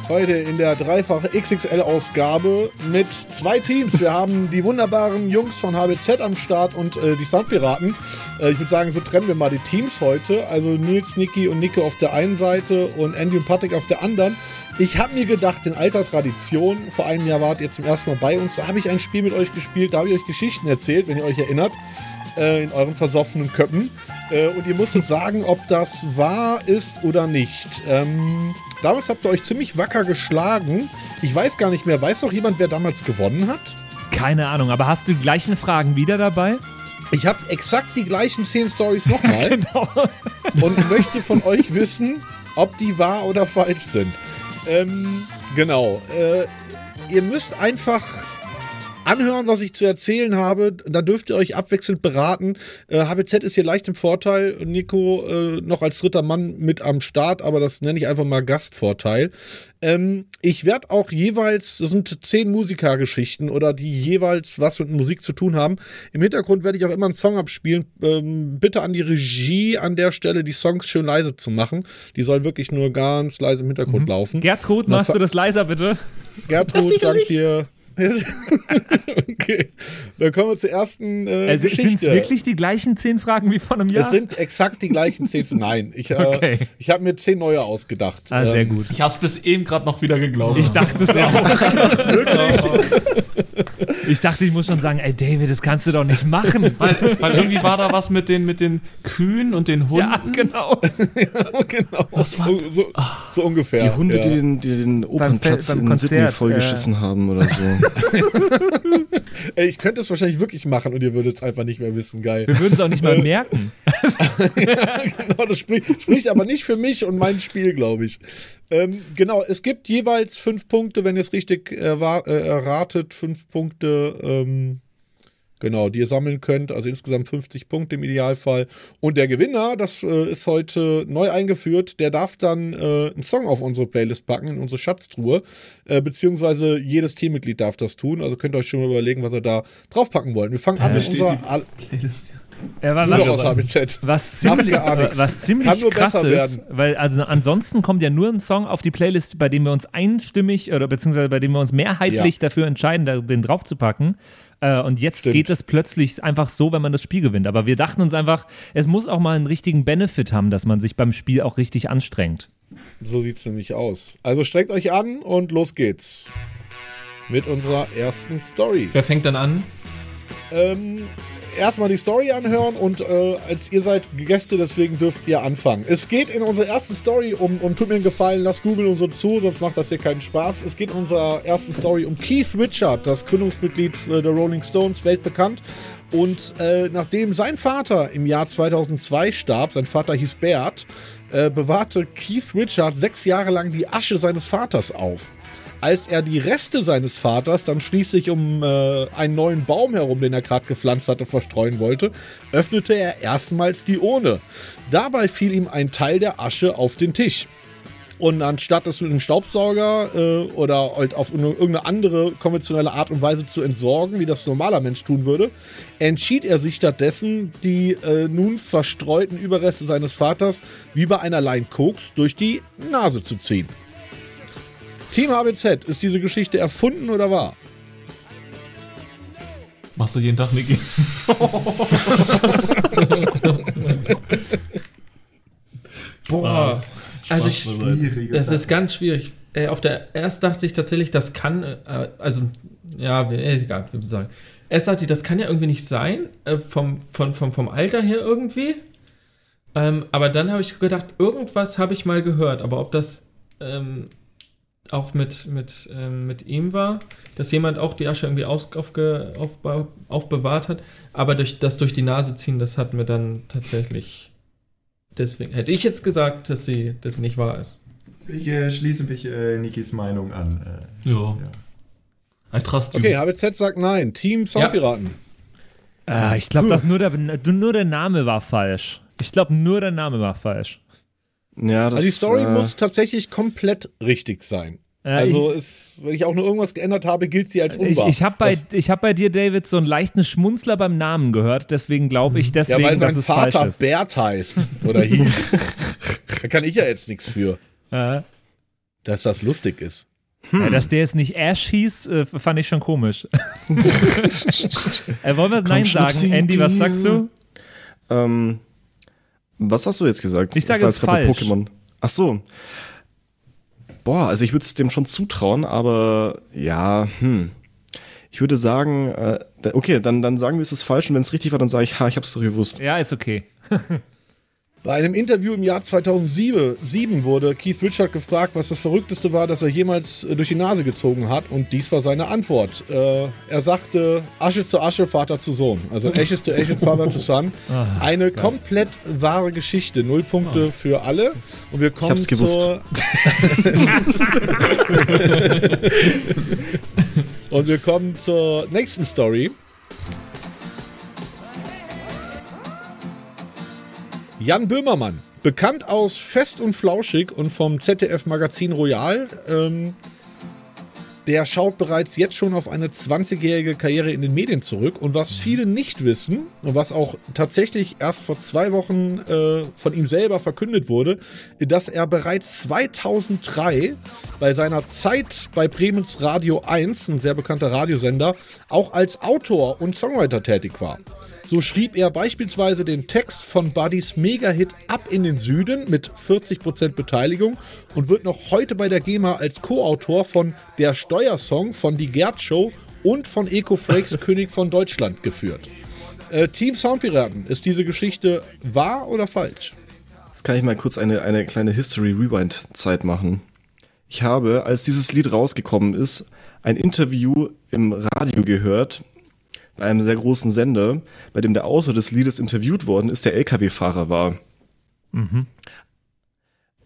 Heute in der dreifache XXL-Ausgabe mit zwei Teams. Wir haben die wunderbaren Jungs von HBZ am Start und äh, die Soundpiraten. Äh, ich würde sagen, so trennen wir mal die Teams heute. Also Nils, Niki und Nico auf der einen Seite und Andy und Patrick auf der anderen. Ich habe mir gedacht, in alter Tradition, vor einem Jahr wart ihr zum ersten Mal bei uns, da habe ich ein Spiel mit euch gespielt, da habe ich euch Geschichten erzählt, wenn ihr euch erinnert, äh, in euren versoffenen Köppen. Äh, und ihr müsst uns sagen, ob das wahr ist oder nicht. Ähm, damals habt ihr euch ziemlich wacker geschlagen. Ich weiß gar nicht mehr, weiß noch jemand, wer damals gewonnen hat? Keine Ahnung, aber hast du die gleichen Fragen wieder dabei? Ich habe exakt die gleichen zehn Stories nochmal Genau. und möchte von euch wissen, ob die wahr oder falsch sind. Ähm, genau. Äh, ihr müsst einfach anhören, was ich zu erzählen habe. Da dürft ihr euch abwechselnd beraten. Äh, HBZ ist hier leicht im Vorteil. Nico äh, noch als dritter Mann mit am Start, aber das nenne ich einfach mal Gastvorteil. Ähm, ich werde auch jeweils, das sind zehn Musikergeschichten oder die jeweils was mit Musik zu tun haben. Im Hintergrund werde ich auch immer einen Song abspielen. Ähm, bitte an die Regie an der Stelle, die Songs schön leise zu machen. Die sollen wirklich nur ganz leise im Hintergrund laufen. Gertrud, machst du das leiser bitte? Gertrud, dank dir. okay, dann kommen wir zur ersten äh, Also, Sind es Geschichte. wirklich die gleichen zehn Fragen wie vor einem Jahr? Es sind exakt die gleichen zehn. Nein, ich, äh, Okay. ich habe mir zehn neue ausgedacht. ah, sehr Ähm, gut. Ich hab's bis eben gerade noch wieder geglaubt. Ich dachte es auch. Ich dachte, ich muss schon sagen, ey David, das kannst du doch nicht machen. weil, weil irgendwie war da was mit den, mit den Kühen und den Hunden. Ja, genau. genau. so, so, so ungefähr. Die Hunde, ja. die den, die den Opernplatz beim in Konzert, Sydney äh, vollgeschissen haben oder so. Ey, ich könnte es wahrscheinlich wirklich machen und ihr würdet es einfach nicht mehr wissen. Geil. Wir würden es auch nicht mal merken. genau, das spricht, spricht aber nicht für mich und mein Spiel, glaube ich. Ähm, genau, es gibt jeweils fünf Punkte, wenn ihr es richtig äh, erratet, fünf Punkte, ähm, genau, die ihr sammeln könnt, also insgesamt 50 Punkte im Idealfall. Und der Gewinner, das äh, ist heute neu eingeführt, der darf dann äh, einen Song auf unsere Playlist packen, in unsere Schatztruhe, äh, beziehungsweise jedes Teammitglied darf das tun, also könnt ihr euch schon mal überlegen, was ihr da draufpacken wollt. Wir fangen an mit unserer... die Al- Ja, was, Nur aus was, HBZ. was ziemlich, was ziemlich krass ist, werden. weil also ansonsten kommt ja nur ein Song auf die Playlist, bei dem wir uns einstimmig oder beziehungsweise bei dem wir uns mehrheitlich Ja. dafür entscheiden, den draufzupacken. Äh, und jetzt Stimmt. geht es plötzlich einfach so, wenn man das Spiel gewinnt. Aber wir dachten uns einfach, es muss auch mal einen richtigen Benefit haben, dass man sich beim Spiel auch richtig anstrengt. So sieht's nämlich aus. Also streckt euch an und los geht's. Mit unserer ersten Story. Wer fängt dann an? Ähm, erstmal die Story anhören und äh, als ihr seid Gäste, deswegen dürft ihr anfangen. Es geht in unserer ersten Story um, um tut mir einen Gefallen, lasst Google und so zu, sonst macht das hier keinen Spaß. Es geht in unserer ersten Story um Keith Richard, das Gründungsmitglied der Rolling Stones, weltbekannt. Und äh, nachdem sein Vater im Jahr 2002 starb, sein Vater hieß Bert, äh, bewahrte Keith Richard sechs Jahre lang die Asche seines Vaters auf. Als er die Reste seines Vaters dann schließlich um äh, einen neuen Baum herum, den er gerade gepflanzt hatte, verstreuen wollte, öffnete er erstmals die Urne. Dabei fiel ihm ein Teil der Asche auf den Tisch. Und anstatt es mit einem Staubsauger äh, oder halt auf eine- irgendeine andere konventionelle Art und Weise zu entsorgen, wie das ein normaler Mensch tun würde, entschied er sich stattdessen, die äh, nun verstreuten Überreste seines Vaters wie bei einer Line Koks durch die Nase zu ziehen. Team HBZ, ist diese Geschichte erfunden oder wahr? Machst du jeden Tag, Niki? Boah. Also ich, das ist ganz schwierig. Äh, auf der erst dachte ich tatsächlich, das kann, äh, also ja, äh, egal, wie wir sagen. Erst dachte ich, das kann ja irgendwie nicht sein, äh, vom, vom, vom, vom Alter her irgendwie. Ähm, aber dann habe ich gedacht, irgendwas habe ich mal gehört, aber ob das ähm, auch mit, mit, ähm, mit ihm war, dass jemand auch die Asche irgendwie aus, aufge, aufba- aufbewahrt hat, aber durch das durch die Nase ziehen, das hat mir dann tatsächlich. Deswegen hätte ich jetzt gesagt, dass sie das nicht wahr ist. Ich äh, schließe mich äh, Nikis Meinung an. Äh, Ja. I trust you. Okay, HBZ sagt nein. Team Soundpiraten. Ah, ich glaube, dass nur der, nur der Name war falsch. Ich glaube, nur der Name war falsch. Ja, das Also die Story äh, muss tatsächlich komplett richtig sein. Äh, also ist, wenn ich auch nur irgendwas geändert habe, gilt sie als Ich, unwahr. ich habe bei, ich hab bei dir, David, so einen leichten Schmunzler beim Namen gehört, deswegen glaube ich ja, deswegen, weil dass sein es falsch Vater ist. Bert heißt oder hieß. da kann ich ja jetzt nichts für, Ja. dass das lustig ist. Ja, dass der jetzt nicht Ash hieß, äh, fand ich schon komisch. äh, wollen wir Nein sagen? Andy, was sagst du? Ähm, was hast du jetzt gesagt? Ich sage es falsch. Pokémon. Ach so. Boah, also ich würde es dem schon zutrauen, aber ja, hm. Ich würde sagen, äh, okay, dann, dann sagen wir, es ist falsch und wenn es richtig war, dann sage ich, ha, ich hab's doch gewusst. Ja, ist okay. Bei einem Interview im Jahr 2007 sieben wurde Keith Richard gefragt, was das Verrückteste war, das er jemals äh, durch die Nase gezogen hat. Und dies war seine Antwort. Äh, er sagte, Asche zu Asche, Vater zu Sohn. Also Ashes to Ashes, Father to Son. Eine komplett wahre Geschichte. Null Punkte für alle. Und wir kommen hab's gewusst. Und wir kommen zur nächsten Story. Jan Böhmermann, bekannt aus Fest und Flauschig und vom ZDF-Magazin Royal, ähm, der schaut bereits jetzt schon auf eine 20-jährige Karriere in den Medien zurück. Und was viele nicht wissen und was auch tatsächlich erst vor zwei Wochen äh, von ihm selber verkündet wurde, dass er bereits 2003 bei seiner Zeit bei Bremens Radio 1, ein sehr bekannter Radiosender, auch als Autor und Songwriter tätig war. So schrieb er beispielsweise den Text von Buddys Mega-Hit Ab in den Süden mit 40% Beteiligung und wird noch heute bei der GEMA als Co-Autor von Der Steuersong von Die Gerd Show und von Eco Frakes König von Deutschland geführt. Äh, Team Soundpiraten, ist diese Geschichte wahr oder falsch? Jetzt kann ich mal kurz eine, eine kleine History Rewind Zeit machen. Ich habe, als dieses Lied rausgekommen ist, ein Interview im Radio gehört, bei einem sehr großen Sender, bei dem der Autor des Liedes interviewt worden ist, der LKW-Fahrer war.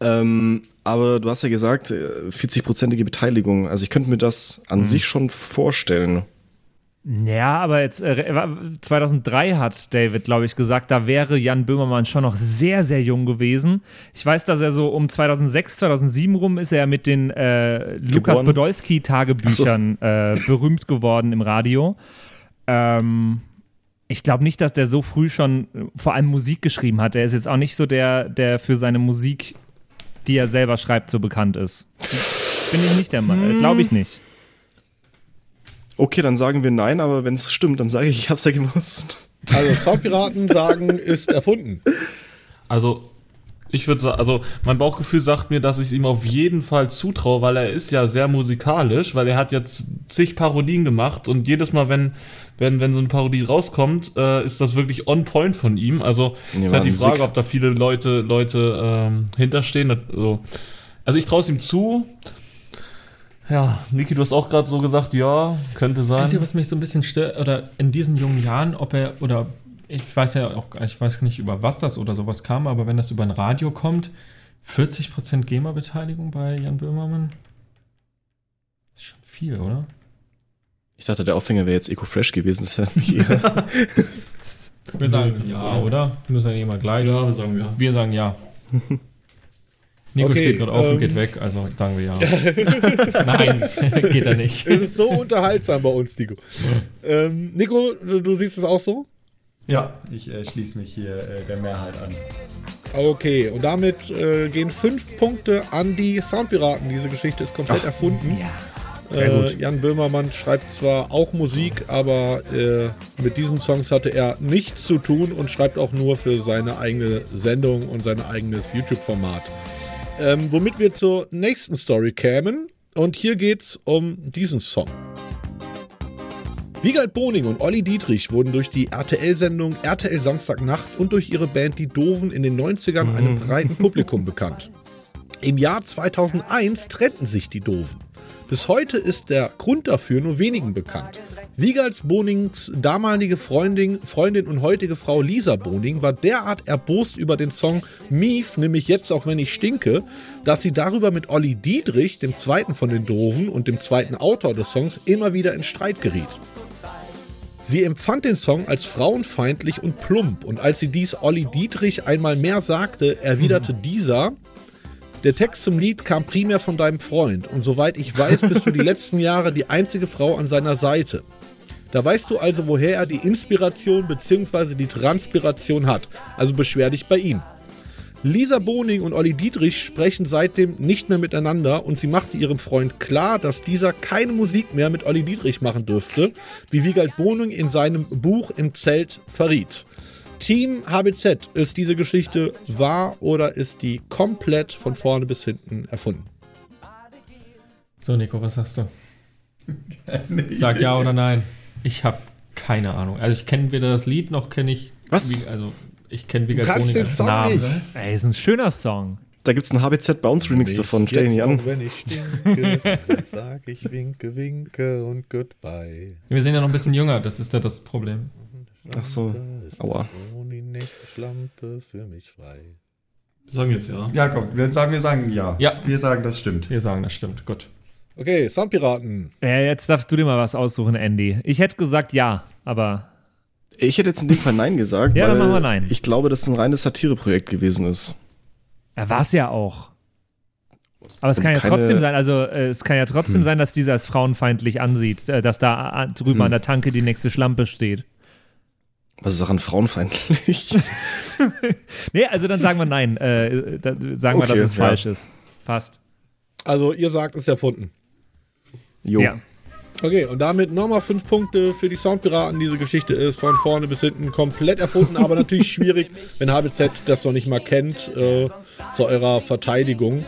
Ähm, aber du hast ja gesagt, äh, 40-prozentige Beteiligung. Also ich könnte mir das an sich schon vorstellen. Ja, aber jetzt äh, 2003 hat David, glaube ich, gesagt, da wäre Jan Böhmermann schon noch sehr, sehr jung gewesen. Ich weiß, dass er so um 2006, 2007 rum ist er mit den äh, Lukas Geboren. Podolski Tagebüchern äh, berühmt geworden im Radio. Ähm, ich glaube nicht, dass der so früh schon vor allem Musik geschrieben hat. Er ist jetzt auch nicht so der, der für seine Musik, die er selber schreibt, so bekannt ist. Bin ich nicht der Meinung, glaube ich nicht. Okay, dann sagen wir nein, aber wenn es stimmt, dann sage ich, ich hab's ja gewusst. Also Soundpiraten sagen, ist erfunden. Also, Ich würde sagen, also mein Bauchgefühl sagt mir, dass ich es ihm auf jeden Fall zutraue, weil er ist ja sehr musikalisch, weil er hat jetzt zig Parodien gemacht und jedes Mal, wenn, wenn, wenn so eine Parodie rauskommt, äh, ist das wirklich on point von ihm. Also Ja, ist halt die. Frage, ob da viele Leute, Leute ähm, hinterstehen. Also, also ich traue es ihm zu. Ja, Niki, du hast auch gerade so gesagt, ja, könnte sein. Einzige, was mich so ein bisschen stört, oder in diesen jungen Jahren, ob er, oder ich weiß ja auch, ich weiß nicht, über was das oder sowas kam, aber wenn das über ein Radio kommt, 40% GEMA-Beteiligung bei Jan Böhmermann? ist schon viel, oder? Ich dachte, der Aufhänger wäre jetzt Ecofresh gewesen. Das ja nicht eher. Wir sagen wir ja, sagen- oder? Müssen wir nicht mal gleich. ja, wir sagen ja. Wir sagen ja. Nico Okay, steht gerade auf ähm, und geht weg, also sagen wir ja. Nein, geht er nicht. Es ist so unterhaltsam bei uns, Nico. Ähm, Nico, du, du siehst es auch so? Ja, ich äh, schließe mich hier äh, der Mehrheit an. Okay, und damit äh, gehen fünf Punkte an die Soundpiraten. Diese Geschichte ist komplett erfunden. Äh, Jan Böhmermann schreibt zwar auch Musik, aber äh, mit diesen Songs hatte er nichts zu tun und schreibt auch nur für seine eigene Sendung und sein eigenes YouTube-Format. Ähm, womit wir zur nächsten Story kämen. Und hier geht's um diesen Song. Wiegald Boning und Olli Dietrich wurden durch die RTL-Sendung RTL Samstagnacht und durch ihre Band Die Doven in den 90ern einem breiten Publikum bekannt. Im Jahr 2001 trennten sich die Doven. Bis heute ist der Grund dafür nur wenigen bekannt. Wiegals Bonings damalige Freundin, Freundin und heutige Frau Lisa Boning war derart erbost über den Song Mief, nämlich jetzt auch wenn ich stinke, dass sie darüber mit Olli Dietrich, dem zweiten von den Doven und dem zweiten Autor des Songs, immer wieder in Streit geriet. Sie empfand den Song als frauenfeindlich und plump und als sie dies Olli Dietrich einmal mehr sagte, erwiderte dieser, der Text zum Lied kam primär von deinem Freund und soweit ich weiß, bist du die letzten Jahre die einzige Frau an seiner Seite. Da weißt du also, woher er die Inspiration bzw. die Transpiration hat. Also beschwer dich bei ihm. Lisa Boning und Olli Dietrich sprechen seitdem nicht mehr miteinander und sie machte ihrem Freund klar, dass dieser keine Musik mehr mit Olli Dietrich machen dürfte, wie Wiegald Boning in seinem Buch im Zelt verriet. Team HBZ, ist diese Geschichte wahr oder ist die komplett von vorne bis hinten erfunden? So, Nico, was sagst du? Sag ja oder nein. Ich habe keine Ahnung. Also ich kenne weder das Lied noch kenne ich. Was? Wie, also ich kenne den als Song Namen. nicht. Ey, ist ein schöner Song. Da gibt's einen HBZ bei uns Remix davon. Stell ihn nicht an. auch Wenn ich stinke, dann sag ich winke, winke und goodbye. Wir sind ja noch ein bisschen jünger, das ist ja das Problem. Ach so. Aua. Die nächste Schlampe für mich frei. Wir sagen jetzt ja. Ja, komm, wir sagen, wir sagen ja. Ja. Wir sagen, das stimmt. Wir sagen, das stimmt. Gut. Okay, Soundpiraten. Ja, jetzt darfst du dir mal was aussuchen, Andy. Ich hätte gesagt ja, aber Ich hätte jetzt in dem Fall Nein gesagt, Ja, dann machen wir Nein. ich glaube, dass es ein reines Satireprojekt gewesen ist. er war es ja auch. Aber es kann ja trotzdem sein, also äh, es kann ja trotzdem Hm. sein, dass dieser es frauenfeindlich ansieht, äh, dass da äh, drüben Hm. an der Tanke die nächste Schlampe steht. Was ist daran frauenfeindlich? Nee, also dann sagen wir nein. Äh, sagen wir, Okay, dass es ja. falsch ist. Passt. Also, ihr sagt, es ist erfunden. Jo. Ja. Okay, und damit nochmal fünf Punkte für die Soundpiraten. Diese Geschichte ist von vorne bis hinten komplett erfunden, aber natürlich schwierig, wenn HBZ das noch nicht mal kennt, äh, zu eurer Verteidigung.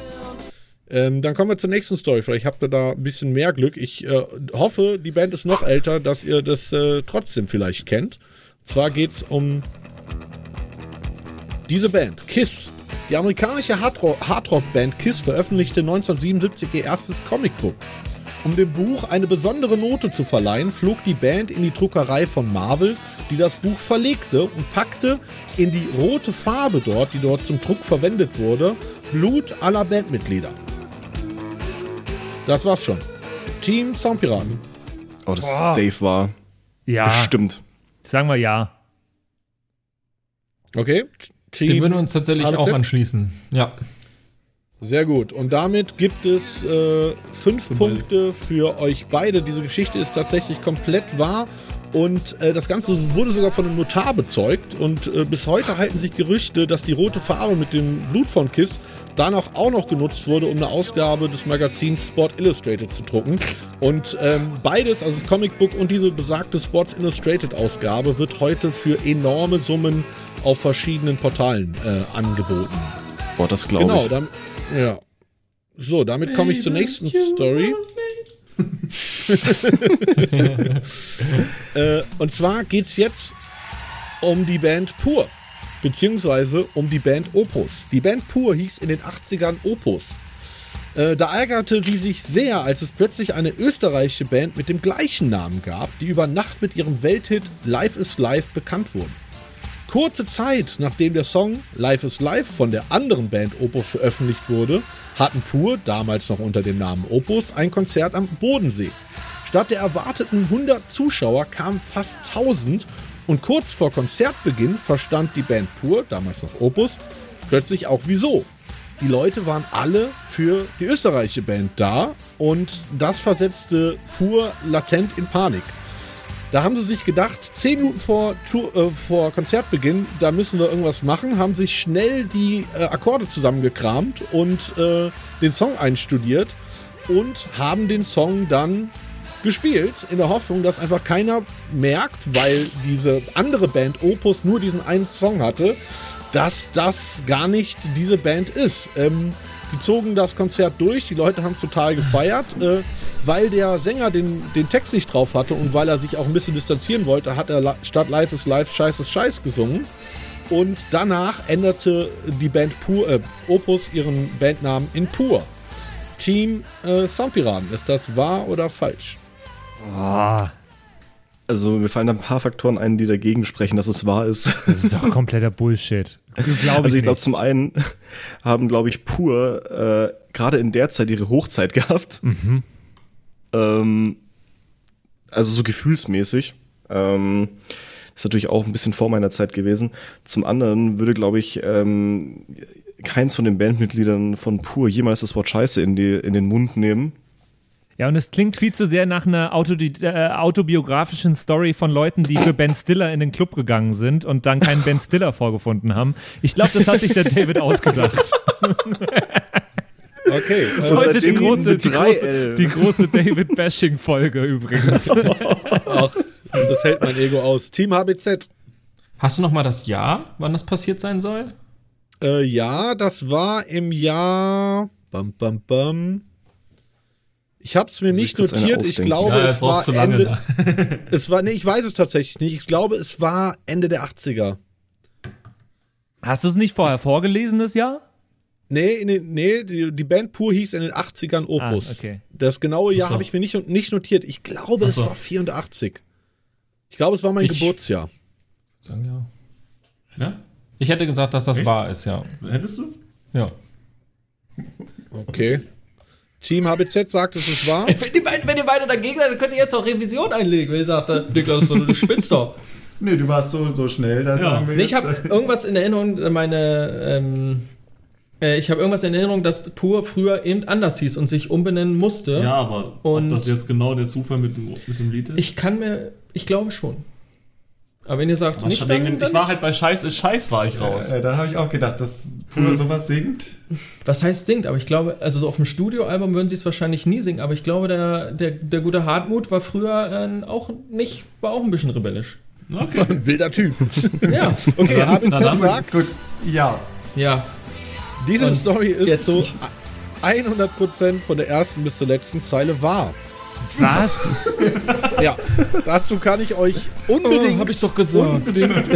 Ähm, dann kommen wir zur nächsten Story. Vielleicht habt ihr da ein bisschen mehr Glück. Ich äh, hoffe, die Band ist noch älter, dass ihr das äh, trotzdem vielleicht kennt. Und zwar geht es um diese Band, Kiss. Die amerikanische Hardro- Hardrock-Band Kiss veröffentlichte 1977 ihr erstes Comicbook. Um dem Buch eine besondere Note zu verleihen, flog die Band in die Druckerei von Marvel, die das Buch verlegte und packte in die rote Farbe dort, die dort zum Druck verwendet wurde, Blut aller Bandmitglieder. Das war's schon. Team Soundpiraten. Oh, das ist safe war. Ja. Bestimmt. Sagen wir ja. Okay. Team Den würden wir uns tatsächlich HBZ? auch anschließen. Ja. Sehr gut. Und damit gibt es äh, fünf Punkte für euch beide. Diese Geschichte ist tatsächlich komplett wahr. Und äh, das Ganze wurde sogar von einem Notar bezeugt. Und äh, bis heute halten sich Gerüchte, dass die rote Farbe mit dem Blut von Kiss danach auch noch genutzt wurde, um eine Ausgabe des Magazins Sport Illustrated zu drucken. Und ähm, beides, also das Comicbook und diese besagte Sports Illustrated Ausgabe, wird heute für enorme Summen auf verschiedenen Portalen äh, angeboten. Boah, das glaube Genau, ich. dann, ja. So, damit komme ich zur nächsten Story. äh, und zwar geht's jetzt um die Band Pur, beziehungsweise um die Band Opus. Die Band Pur hieß in den 80ern Opus. Äh, da ärgerte sie sich sehr, als es plötzlich eine österreichische Band mit dem gleichen Namen gab, die über Nacht mit ihrem Welthit Life is Life bekannt wurden. Kurze Zeit nachdem der Song Life is Life von der anderen Band Opus veröffentlicht wurde, hatten Pur, damals noch unter dem Namen Opus, ein Konzert am Bodensee. Statt der erwarteten 100 Zuschauer kamen fast 1000 und kurz vor Konzertbeginn verstand die Band Pur, damals noch Opus, plötzlich auch wieso. Die Leute waren alle für die österreichische Band da und das versetzte Pur latent in Panik. Da haben sie sich gedacht, zehn Minuten vor, Tour, äh, vor Konzertbeginn, da müssen wir irgendwas machen, haben sich schnell die äh, Akkorde zusammengekramt und äh, den Song einstudiert und haben den Song dann gespielt, in der Hoffnung, dass einfach keiner merkt, weil diese andere Band Opus nur diesen einen Song hatte, dass das gar nicht diese Band ist. Ähm, die zogen das Konzert durch, die Leute haben es total gefeiert. Äh, weil der Sänger den, den Text nicht drauf hatte und weil er sich auch ein bisschen distanzieren wollte, hat er statt Life is Life Scheiß ist Scheiß gesungen. Und danach änderte die Band Pur, äh, Opus ihren Bandnamen in Pur. Team äh, Soundpiraten, ist das wahr oder falsch? Ah, Also mir fallen da ein paar Faktoren ein, die dagegen sprechen, dass es wahr ist. das ist doch kompletter Bullshit. Das glaube Also ich ich glaube, zum einen haben, glaube ich, pur äh, gerade in der Zeit ihre Hochzeit gehabt. Ähm, also so gefühlsmäßig. Ähm, ist natürlich auch ein bisschen vor meiner Zeit gewesen. Zum anderen würde, glaube ich, ähm, keins von den Bandmitgliedern von Pur jemals das Wort Scheiße in, die, in den Mund nehmen. Ja, und es klingt viel zu sehr nach einer Autodi äh, autobiografischen Story von Leuten, die für Ben Stiller in den Club gegangen sind und dann keinen Ben Stiller vorgefunden haben. Ich glaube, das hat sich der David ausgedacht. Okay. Das ist Und heute die große, die große, die große David-Bashing-Folge übrigens. Ach, das hält mein Ego aus. Team HBZ. Hast du noch mal das Jahr, wann das passiert sein soll? Äh, ja, das war im Jahr. Bam, bam, bam. Ich habe es mir nicht notiert. Ich glaube, Ja, es war zu lange. Ende. Es war, nee, ich weiß es tatsächlich nicht. Ich glaube, es war Ende der 80er. Hast du es nicht vorher vorgelesen, das Jahr? Nee, den, nee die, die Band Pur hieß in den 80ern Opus. Ah, okay. Das genaue Jahr so. habe ich mir nicht, nicht notiert. Ich glaube, Ach es so. war 84. Ich glaube, es war mein Ich- Geburtsjahr. Sagen ja. Ja? Ich hätte gesagt, dass das Echt? wahr ist, ja. Hättest du? Ja. Okay. Team HBZ sagt, es ist wahr. Wenn, die beiden, wenn ihr beide dagegen seid, dann könnt ihr jetzt auch Revision einlegen. Wenn ihr sagt, äh, Niklas, du spinnst doch. Nee, du warst so, so schnell, da sagen wir Nee, ich habe irgendwas in Erinnerung, äh, meine, ähm, äh, ich habe irgendwas in Erinnerung, dass Pur früher eben anders hieß und sich umbenennen musste. Ja, aber Und- ob das jetzt genau der Zufall mit, dem- mit dem Lied ist? Ich kann mir, ich glaube schon. Aber wenn ihr sagt, Was nicht, dann, dann ich war halt bei Scheiß ist Scheiß, war ich raus. äh, da habe ich auch gedacht, dass Pur Hm. sowas singt. Was heißt singt? Aber ich glaube, also so auf dem Studioalbum würden sie es wahrscheinlich nie singen, aber ich glaube, der, der, der gute Hartmut war früher äh, auch nicht, war auch ein bisschen rebellisch. Okay. Ein wilder Typ. Ja. Okay, dann- sagt, Gut, ja. ja. diese Und Story ist jetzt? so 100% von der ersten bis zur letzten Zeile wahr. Was? Ja, dazu kann ich euch unbedingt, Oh, hab ich doch gesagt. unbedingt,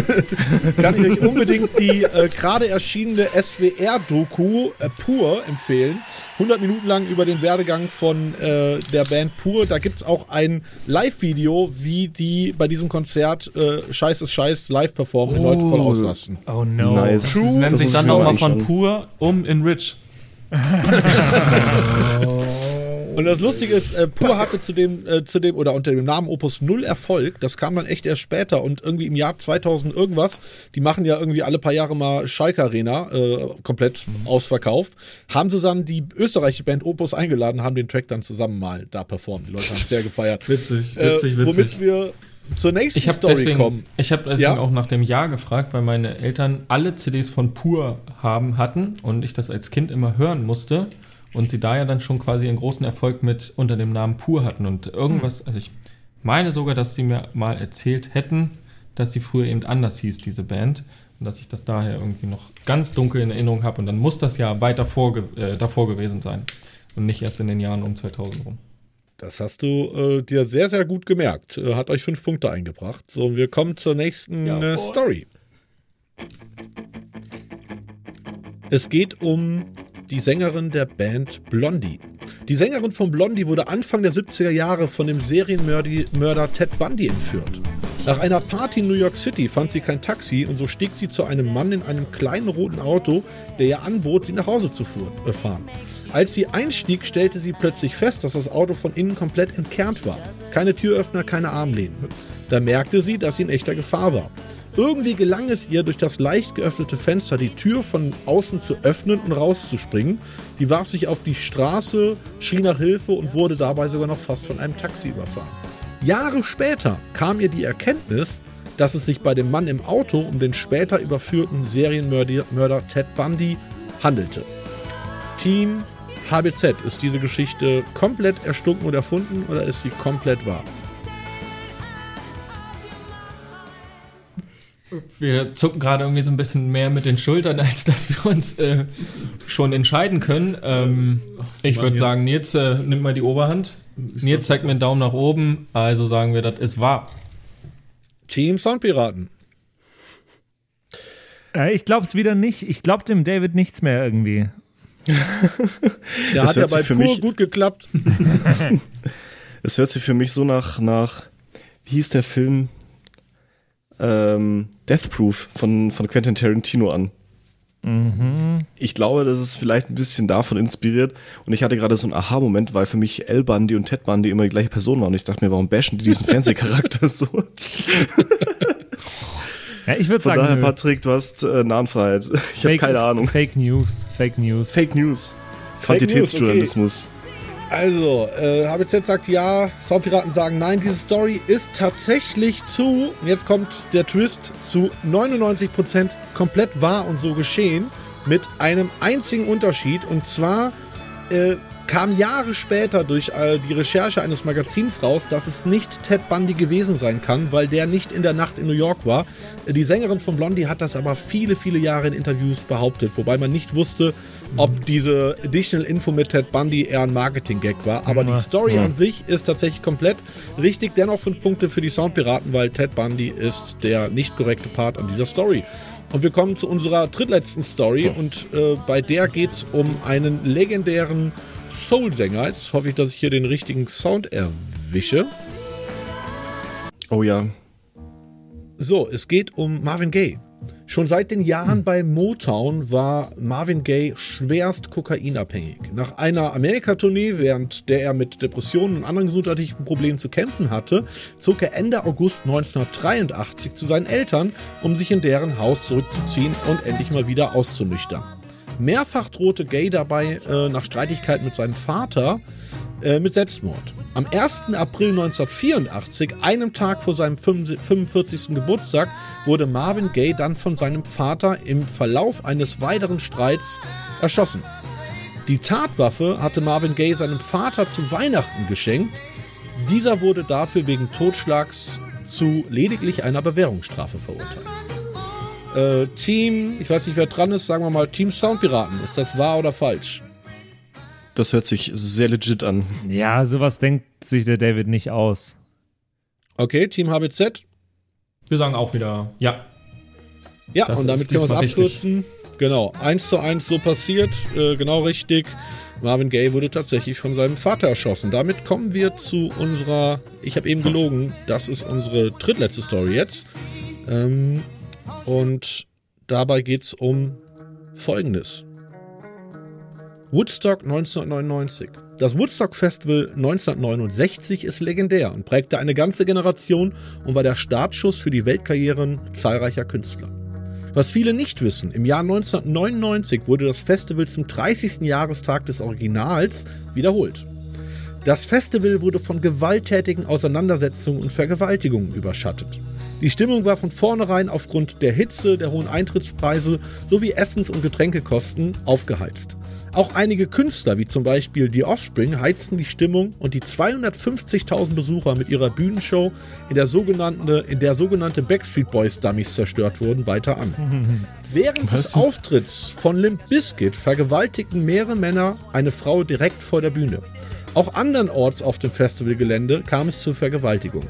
kann ich euch unbedingt die äh, gerade erschienene SWR-Doku äh, Pur empfehlen. 100 Minuten lang über den Werdegang von äh, der Band Pur. Da gibt es auch ein Live-Video, wie die bei diesem Konzert äh, Scheiß ist Scheiß live performen und Leute voll auslassen. Oh no. Nice. Das nennt Das sich dann nochmal mal von anschauen. pur um in rich. Und das Lustige ist, äh, Pur hatte zu dem, äh, zu dem oder unter dem Namen Opus null Erfolg. Das kam dann echt erst später und irgendwie im Jahr 2000 irgendwas. Die machen ja irgendwie alle paar Jahre mal Schalke Arena äh, komplett ausverkauft. Haben sie dann die österreichische Band Opus eingeladen, haben den Track dann zusammen mal da performt. Die Leute haben es sehr gefeiert. Witzig, Äh, witzig, womit witzig. wir zur nächsten Ich habe Story deswegen, kommen. ich hab deswegen Ja? auch nach dem Jahr gefragt, weil meine Eltern alle CDs von Pur haben hatten und ich das als Kind immer hören musste und sie da ja dann schon quasi einen großen Erfolg mit unter dem Namen Pur hatten und irgendwas, also ich meine sogar, dass sie mir mal erzählt hätten, dass sie früher eben anders hieß, diese Band. dass ich das daher irgendwie noch ganz dunkel in Erinnerung habe und dann muss das ja weiter vorge äh, davor gewesen sein und nicht erst in den Jahren um 2000 rum. Das hast du äh, dir sehr, sehr gut gemerkt. Äh, hat euch fünf Punkte eingebracht. So, und wir kommen zur nächsten äh, Story. Es geht um die Sängerin der Band Blondie. Die Sängerin von Blondie wurde Anfang der 70er Jahre von dem Serienmörder Ted Bundy entführt. Nach einer Party in New York City fand sie kein Taxi und so stieg sie zu einem Mann in einem kleinen roten Auto, der ihr anbot, sie nach Hause zu fuhr- fahren. Als sie einstieg, stellte sie plötzlich fest, dass das Auto von innen komplett entkernt war. Keine Türöffner, keine Armlehnen. Da merkte sie, dass sie in echter Gefahr war. Irgendwie gelang es ihr, durch das leicht geöffnete Fenster die Tür von außen zu öffnen und rauszuspringen. Die warf sich auf die Straße, schrie nach Hilfe und wurde dabei sogar noch fast von einem Taxi überfahren. Jahre später kam ihr die Erkenntnis, dass es sich bei dem Mann im Auto um den später überführten Serienmörder Mörder Ted Bundy handelte. Team HBZ, ist diese Geschichte komplett erstunken und erfunden oder ist sie komplett wahr? Wir zucken gerade irgendwie so ein bisschen mehr mit den Schultern, als dass wir uns äh, schon entscheiden können. Ähm, ich würde sagen, Nils äh, nimmt mal die Oberhand. Nils zeigt mir einen Daumen nach oben, also sagen wir, das ist wahr. Team Soundpiraten. Äh, ich glaube es wieder nicht. Ich glaube dem David nichts mehr irgendwie. Der Das hat ja hört sich bei für Pur mich- gut geklappt. Es hört sich für mich so nach, nach wie hieß der Film? Ähm, Death Proof von, von Quentin Tarantino an. Ich glaube, das ist vielleicht ein bisschen davon inspiriert. Und ich hatte gerade so einen Aha-Moment, weil für mich El Bundy und Ted Bundy immer die gleiche Person waren. Und ich dachte mir, warum bashen die diesen Fernsehcharakter so? Ja, ich würde Von sagen, daher, nö. Patrick, du hast äh, Nahenfreiheit. Ich habe Fake- keine Ahnung. Fake News. Fake News. Fake News. Quantitätsjournalismus. Also, äh, HBZ sagt ja, Soundpiraten sagen nein. Diese Story ist tatsächlich zu, und jetzt kommt der Twist, zu 99% komplett wahr und so geschehen. Mit einem einzigen Unterschied. Und zwar äh, kam Jahre später durch äh, die Recherche eines Magazins raus, dass es nicht Ted Bundy gewesen sein kann, weil der nicht in der Nacht in New York war. Die Sängerin von Blondie hat das aber viele, viele Jahre in Interviews behauptet, wobei man nicht wusste, ob diese Additional Info mit Ted Bundy eher ein Marketing-Gag war. Aber die Story an sich ist tatsächlich komplett richtig. Dennoch fünf Punkte für die Soundpiraten, weil Ted Bundy ist der nicht korrekte Part an dieser Story. Und wir kommen zu unserer drittletzten Story und äh, bei der geht es um einen legendären Soul-Sänger. Jetzt hoffe ich, dass ich hier den richtigen Sound erwische. Oh ja. So, es geht um Marvin Gaye. Schon seit den Jahren bei Motown war Marvin Gaye schwerst kokainabhängig. Nach einer Amerika-Tournee, während der er mit Depressionen und anderen gesundheitlichen Problemen zu kämpfen hatte, zog er Ende August 1983 zu seinen Eltern, um sich in deren Haus zurückzuziehen und endlich mal wieder auszunüchtern. Mehrfach drohte Gay dabei äh, nach Streitigkeiten mit seinem Vater äh, mit Selbstmord. Am 1. April 1984, einem Tag vor seinem 45. Geburtstag, wurde Marvin Gaye dann von seinem Vater im Verlauf eines weiteren Streits erschossen. Die Tatwaffe hatte Marvin Gaye seinem Vater zu Weihnachten geschenkt. Dieser wurde dafür wegen Totschlags zu lediglich einer Bewährungsstrafe verurteilt. Äh, Team, ich weiß nicht, wer dran ist, sagen wir mal Team Soundpiraten. Ist das wahr oder falsch? Das hört sich sehr legit an. Ja, sowas denkt sich der David nicht aus. Okay, Team HBZ. Wir sagen auch wieder ja. Ja, Das und damit können wir es richtig. abkürzen. Genau, eins zu eins so passiert, äh, genau richtig. Marvin Gaye wurde tatsächlich von seinem Vater erschossen. Damit kommen wir zu unserer, ich habe eben gelogen, das ist unsere drittletzte Story jetzt. Ähm, und dabei geht es um Folgendes. Woodstock 1999. Das Woodstock Festival 1969 ist legendär und prägte eine ganze Generation und war der Startschuss für die Weltkarrieren zahlreicher Künstler. Was viele nicht wissen, im Jahr 1999 wurde das Festival zum 30. Jahrestag des Originals wiederholt. Das Festival wurde von gewalttätigen Auseinandersetzungen und Vergewaltigungen überschattet. Die Stimmung war von vornherein aufgrund der Hitze, der hohen Eintrittspreise sowie Essens- und Getränkekosten aufgeheizt. Auch einige Künstler, wie zum Beispiel die Offspring, heizten die Stimmung und die 250.000 Besucher mit ihrer Bühnenshow, in der, sogenannte, in der sogenannte Backstreet Boys Dummies zerstört wurden, weiter an. Während des Auftritts von Limp Bizkit vergewaltigten mehrere Männer eine Frau direkt vor der Bühne. Auch andernorts auf dem Festivalgelände kam es zur Vergewaltigung.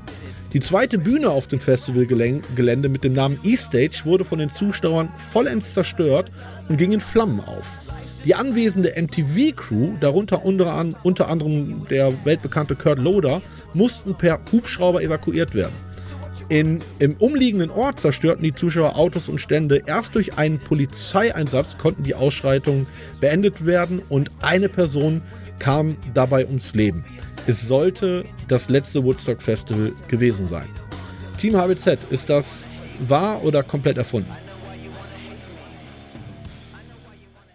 Die zweite Bühne auf dem Festivalgelände mit dem Namen E-Stage wurde von den Zuschauern vollends zerstört und ging in Flammen auf. Die anwesende MTV-Crew, darunter unter, an, unter anderem der weltbekannte Kurt Loder, mussten per Hubschrauber evakuiert werden. In, Im umliegenden Ort zerstörten die Zuschauer Autos und Stände. Erst durch einen Polizeieinsatz konnten die Ausschreitungen beendet werden und eine Person kam dabei ums Leben. Es sollte das letzte Woodstock Festival gewesen sein. Team HBZ, ist das wahr oder komplett erfunden?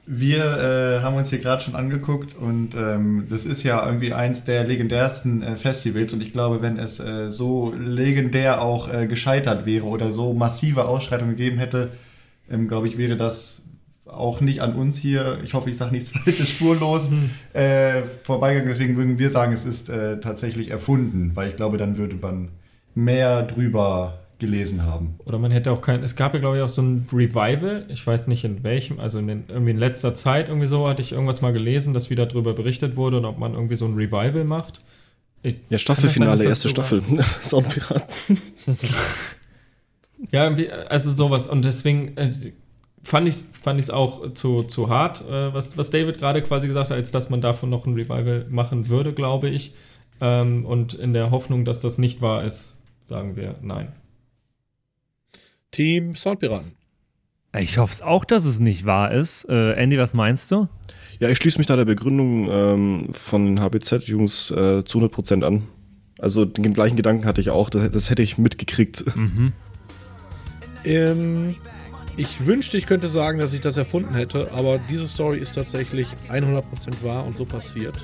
Wir äh, haben uns hier gerade schon angeguckt und ähm, das ist ja irgendwie eins der legendärsten äh, Festivals und ich glaube, wenn es äh, so legendär auch äh, gescheitert wäre oder so massive Ausschreitungen gegeben hätte, ähm, glaube ich, wäre das auch nicht an uns hier, ich hoffe, ich sage nichts Falsches, spurlos äh, vorbeigegangen. Deswegen würden wir sagen, es ist äh, tatsächlich erfunden, weil ich glaube, dann würde man mehr drüber gelesen haben. Oder man hätte auch kein. Es gab ja, glaube ich, auch so ein Revival. Ich weiß nicht in welchem, also in den, irgendwie in letzter Zeit irgendwie so hatte ich irgendwas mal gelesen, dass wieder darüber berichtet wurde und ob man irgendwie so ein Revival macht. Ich, Ja, Staffelfinale, erste sein, dass Staffel. Soundpiraten. Ja, irgendwie, also sowas. Und deswegen äh, fand ich es fand ich's auch zu, zu hart, äh, was, was David gerade quasi gesagt hat, als dass man davon noch ein Revival machen würde, glaube ich. Ähm, und in der Hoffnung, dass das nicht wahr ist, sagen wir nein. Team Soundpiraten. Ich hoffe es auch, dass es nicht wahr ist. Äh, Andy, was meinst du? Ja, ich schließe mich da der Begründung ähm, von den HBZ-Jungs äh, zu 100% an. Also den gleichen Gedanken hatte ich auch, das, das hätte ich mitgekriegt. Ähm, ich wünschte, ich könnte sagen, dass ich das erfunden hätte, aber diese Story ist tatsächlich 100% wahr und so passiert.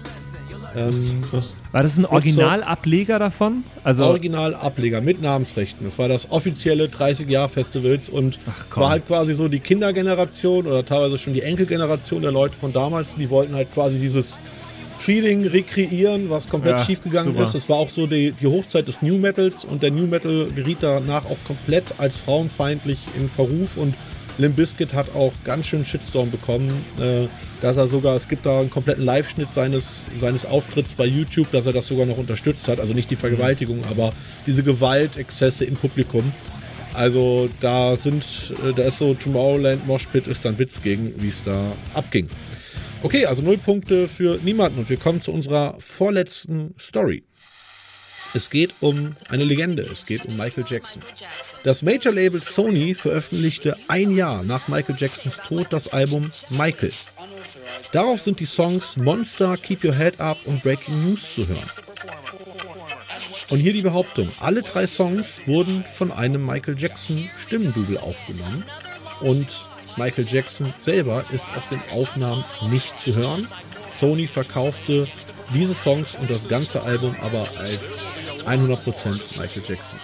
Ähm, War das ein Originalableger davon? Also, Originalableger mit Namensrechten. Das war das offizielle 30-Jahr-Festivals und es war halt quasi so die Kindergeneration oder teilweise schon die Enkelgeneration der Leute von damals. Die wollten halt quasi dieses Feeling rekreieren, was komplett Ja, schiefgegangen ist. Es war auch so die, die Hochzeit des New Metals und der New Metal geriet danach auch komplett als frauenfeindlich in Verruf und Limp Bizkit hat auch ganz schön Shitstorm bekommen, äh, dass er sogar, es gibt da einen kompletten Live-Schnitt seines, seines Auftritts bei YouTube, dass er das sogar noch unterstützt hat. Also nicht die Vergewaltigung, aber diese Gewaltexzesse im Publikum. Also da sind, äh, da ist so Tomorrowland Moshpit ist dann Witz gegen, wie es da abging. Okay, also null Punkte für niemanden und wir kommen zu unserer vorletzten Story. Es geht um eine Legende, es geht um Michael Jackson. Das Major-Label Sony veröffentlichte ein Jahr nach Michael Jacksons Tod das Album Michael. Darauf sind die Songs Monster, Keep Your Head Up und Breaking News zu hören. Und hier die Behauptung, alle drei Songs wurden von einem Michael Jackson Stimmendouble aufgenommen und Michael Jackson selber ist auf den Aufnahmen nicht zu hören. Sony verkaufte diese Songs und das ganze Album aber als 100% Michael Jackson.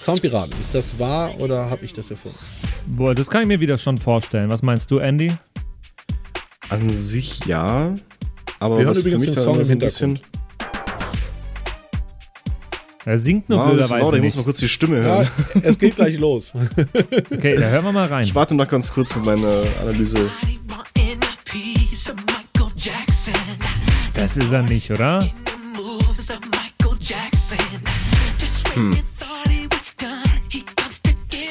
Soundpiraten, ist das wahr oder habe ich das erfunden? boah, das kann ich mir wieder schon vorstellen. Was meinst du, Andy? An sich ja, aber Wir hören was für übrigens mich den Song im so ein bisschen... Hintergrund. Er singt nur blöderweise laut, ich muss nicht. mal kurz die Stimme Ja, hören. es geht gleich los. Okay, da hören wir mal rein. Ich warte noch ganz kurz mit meiner Analyse. Das ist er nicht, oder?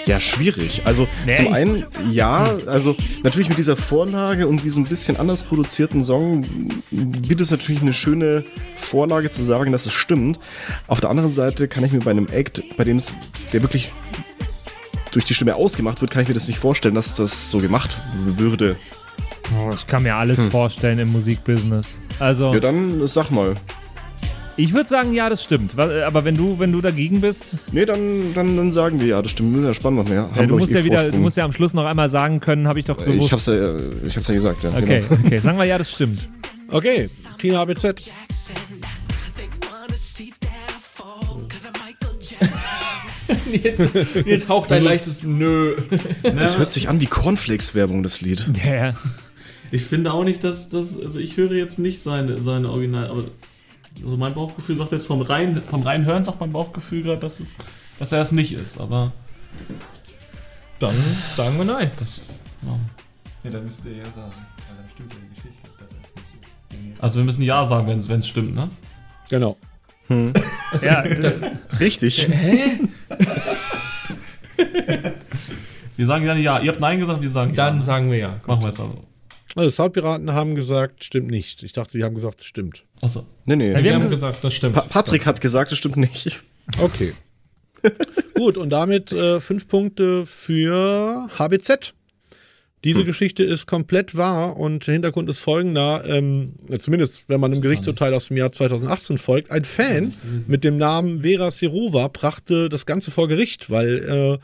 Ja, schwierig. Also Nee, zum einen, ja, also natürlich mit dieser Vorlage und diesem bisschen anders produzierten Song bietet es natürlich eine schöne Vorlage zu sagen, dass es stimmt. Auf der anderen Seite kann ich mir bei einem Act, bei dem es, der wirklich durch die Stimme ausgemacht wird, kann ich mir das nicht vorstellen, dass das so gemacht würde. Oh, ich kann mir alles vorstellen im Musikbusiness. Also, Ja, dann sag mal. Ich würde sagen, ja, das stimmt. Wa- Aber wenn du, wenn du dagegen bist, Nee, dann, dann, dann sagen wir ja, das stimmt. Ja, spannend noch mehr. ja, du musst ja wieder, du musst ja am Schluss noch einmal sagen können, habe ich doch gewusst. eh ich hab's, ja, ich hab's ja gesagt, ja. okay, Genau. okay, sagen wir ja, das stimmt. Okay, Team HBZ. jetzt, jetzt haucht ein leichtes Nö. Das hört sich an wie Cornflakes-Werbung, das Lied. Ja, ja. Ich finde auch nicht, dass das, also ich höre jetzt nicht seine, seine Original, aber also mein Bauchgefühl sagt jetzt vom rein, vom rein Hören sagt mein Bauchgefühl gerade, dass, es, dass er es nicht ist, aber Dann sagen wir nein. das, ja. Ja, dann müsst ihr ja sagen. Weil dann stimmt ja die Geschichte, dass er es nicht ist. Also wir müssen Ja sagen, wenn es stimmt, ne? Genau. Also, Ja, das, Richtig. Wir sagen dann Ja. Ihr habt Nein gesagt, wir sagen dann Ja. sagen wir ja. Machen wir jetzt also. Also Soundpiraten haben gesagt, stimmt nicht. Ich dachte, die haben gesagt, stimmt. Achso. Nee, nee. Ja, Wir haben haben ge- gesagt, das stimmt. Pa Patrick hat gesagt, das stimmt nicht. Okay. Gut, und damit äh, fünf Punkte für HBZ. Diese Geschichte ist komplett wahr und der Hintergrund ist folgender, ähm, zumindest wenn man einem Gerichtsurteil aus dem Jahr 2018 folgt. Ein Fan mit dem Namen Vera Sirova brachte das Ganze vor Gericht, weil äh,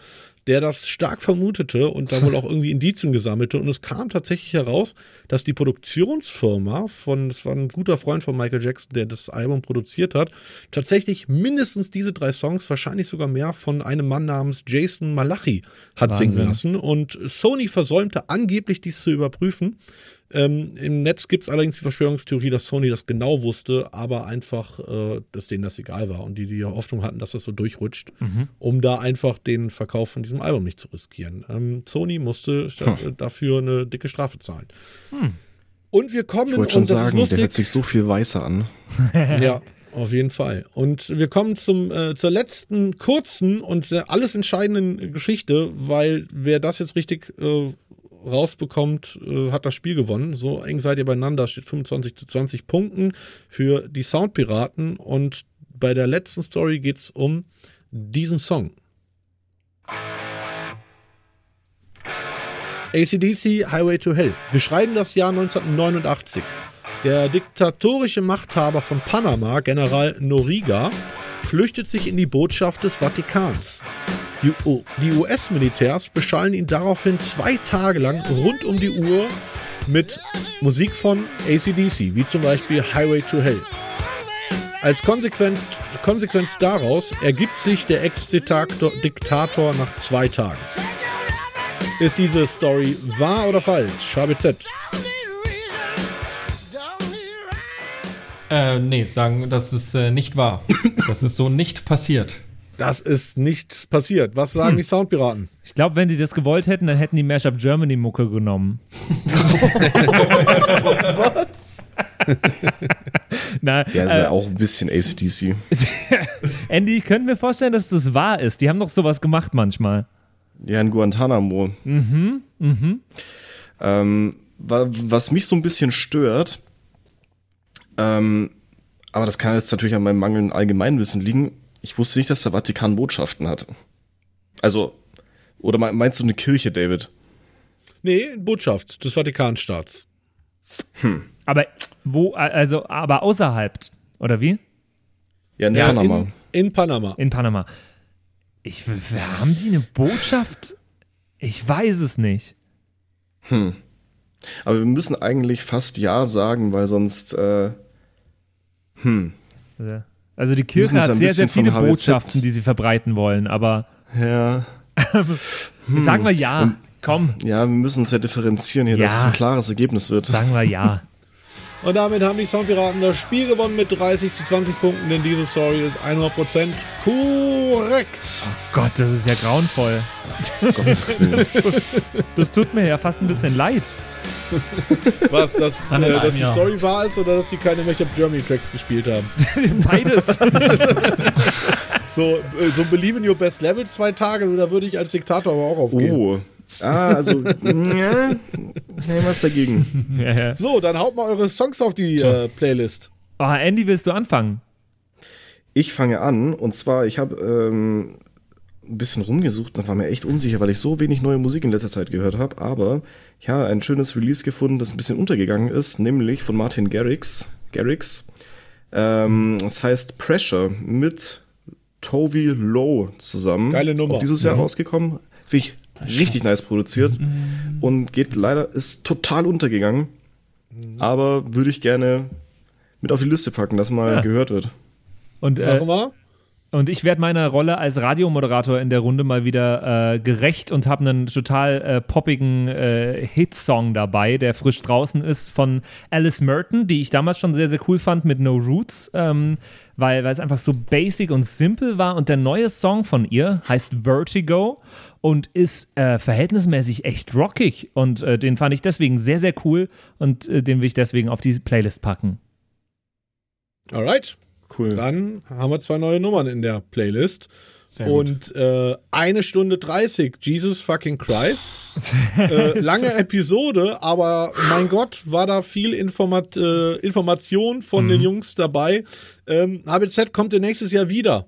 der das stark vermutete und da wohl auch irgendwie Indizien gesammelte. Und es kam tatsächlich heraus, dass die Produktionsfirma von, das war ein guter Freund von Michael Jackson, der das Album produziert hat, tatsächlich mindestens diese drei Songs, wahrscheinlich sogar mehr, von einem Mann namens Jason Malachi hat Wahnsinn. singen lassen. Und Sony versäumte angeblich dies zu überprüfen. Ähm, Im Netz gibt es allerdings die Verschwörungstheorie, dass Sony das genau wusste, aber einfach, äh, dass denen das egal war und die die Hoffnung hatten, dass das so durchrutscht, um da einfach den Verkauf von diesem Album nicht zu riskieren. Ähm, Sony musste statt, äh, dafür eine dicke Strafe zahlen. Und wir kommen, Ich wollte schon und das ist sagen, der hört sich so viel weißer an. ja, auf jeden Fall. Und wir kommen zum, äh, zur letzten kurzen und sehr alles entscheidenden Geschichte, weil wer das jetzt richtig äh, rausbekommt, äh, hat das Spiel gewonnen. So eng seid ihr beieinander, steht 25 zu 20 Punkten für die Soundpiraten. Und bei der letzten Story geht es um diesen Song. ACDC Highway to Hell. Wir schreiben das Jahr 1989. Der diktatorische Machthaber von Panama, General Noriga, flüchtet sich in die Botschaft des Vatikans. Die, US-Militärs beschallen ihn daraufhin zwei Tage lang rund um die Uhr mit Musik von ACDC, wie zum Beispiel Highway to Hell. Als Konsequent, Konsequenz daraus ergibt sich der Ex-Diktator Diktator nach zwei Tagen. Ist diese Story wahr oder falsch? HBZ. Äh, nee, sagen, das ist äh, nicht wahr. Das ist so nicht passiert. Das ist nicht passiert. Was sagen die Soundpiraten? Ich glaube, wenn die das gewollt hätten, dann hätten die Mashup Germany Mucke genommen. Was? Na, Der ist äh, ja auch ein bisschen ACDC. Andy, ich könnte mir vorstellen, dass das wahr ist. Die haben doch sowas gemacht manchmal. Ja, in Guantanamo. Mhm, mhm. Ähm, wa- was mich so ein bisschen stört, ähm, aber das kann jetzt natürlich an meinem mangelnden Allgemeinwissen liegen. Ich wusste nicht, dass der Vatikan Botschaften hat. Also, oder me- meinst du eine Kirche, David? Nee, Botschaft des Vatikanstaats. Aber wo, also, aber außerhalb, oder wie? Ja, in Ja, Panama. In, in Panama. In Panama. Ich, haben die eine Botschaft? Ich weiß es nicht. Aber wir müssen eigentlich fast Ja sagen, weil sonst, äh, Also die Kirche hat sehr, sehr viele Botschaften, die sie verbreiten wollen, aber ja, sagen wir ja. Komm, ja, wir müssen es ja differenzieren hier, Ja. dass es ein klares Ergebnis wird. sagen wir ja. Und damit haben die Soundpiraten das Spiel gewonnen mit 30 zu 20 Punkten, denn diese Story ist 100% korrekt. Gott, das ist ja grauenvoll. Gottes Willen. Das tut mir ja fast ein bisschen leid. Was, dass, äh, dass die Jahr. Story wahr ist oder dass sie keine Matchup Germany Tracks gespielt haben? Beides. So, äh, so Believe in Your Best Level zwei Tage, da würde ich als Diktator aber auch aufgehen. Oh. Ah, also, ja, nee, was dagegen. ja, ja. So, dann haut mal eure Songs auf die äh, Playlist. Oh, Andy, willst du anfangen? Ich fange an und zwar, ich habe ähm, ein bisschen rumgesucht und war mir echt unsicher, weil ich so wenig neue Musik in letzter Zeit gehört habe. Aber ja, ein schönes Release gefunden, das ein bisschen untergegangen ist, nämlich von Martin Garrix. Garrix. Ähm, das heißt Pressure mit Tovi Low zusammen. Geile Ist Nummer. Auch dieses Jahr Mhm. rausgekommen. Finde ich richtig nice produziert. Und geht leider, ist total untergegangen. Aber würde ich gerne mit auf die Liste packen, dass mal Ja. gehört wird. Und äh? Und ich werde meiner Rolle als Radiomoderator in der Runde mal wieder äh, gerecht und habe einen total äh, poppigen äh, Hitsong dabei, der frisch draußen ist von Alice Merton, die ich damals schon sehr, sehr cool fand mit No Roots, ähm, weil, weil es einfach so basic und simpel war. Und der neue Song von ihr heißt Vertigo und ist äh, verhältnismäßig echt rockig. Und äh, den fand ich deswegen sehr, sehr cool und äh, den will ich deswegen auf die Playlist packen. Alright. Cool. Dann haben wir zwei neue Nummern in der Playlist. Sehr. Und äh, eine Stunde 30, Jesus fucking Christ. äh, lange Episode, aber mein Gott, war da viel Informat äh, Information von Mhm. den Jungs dabei. Ähm, HBZ kommt ihr nächstes Jahr wieder.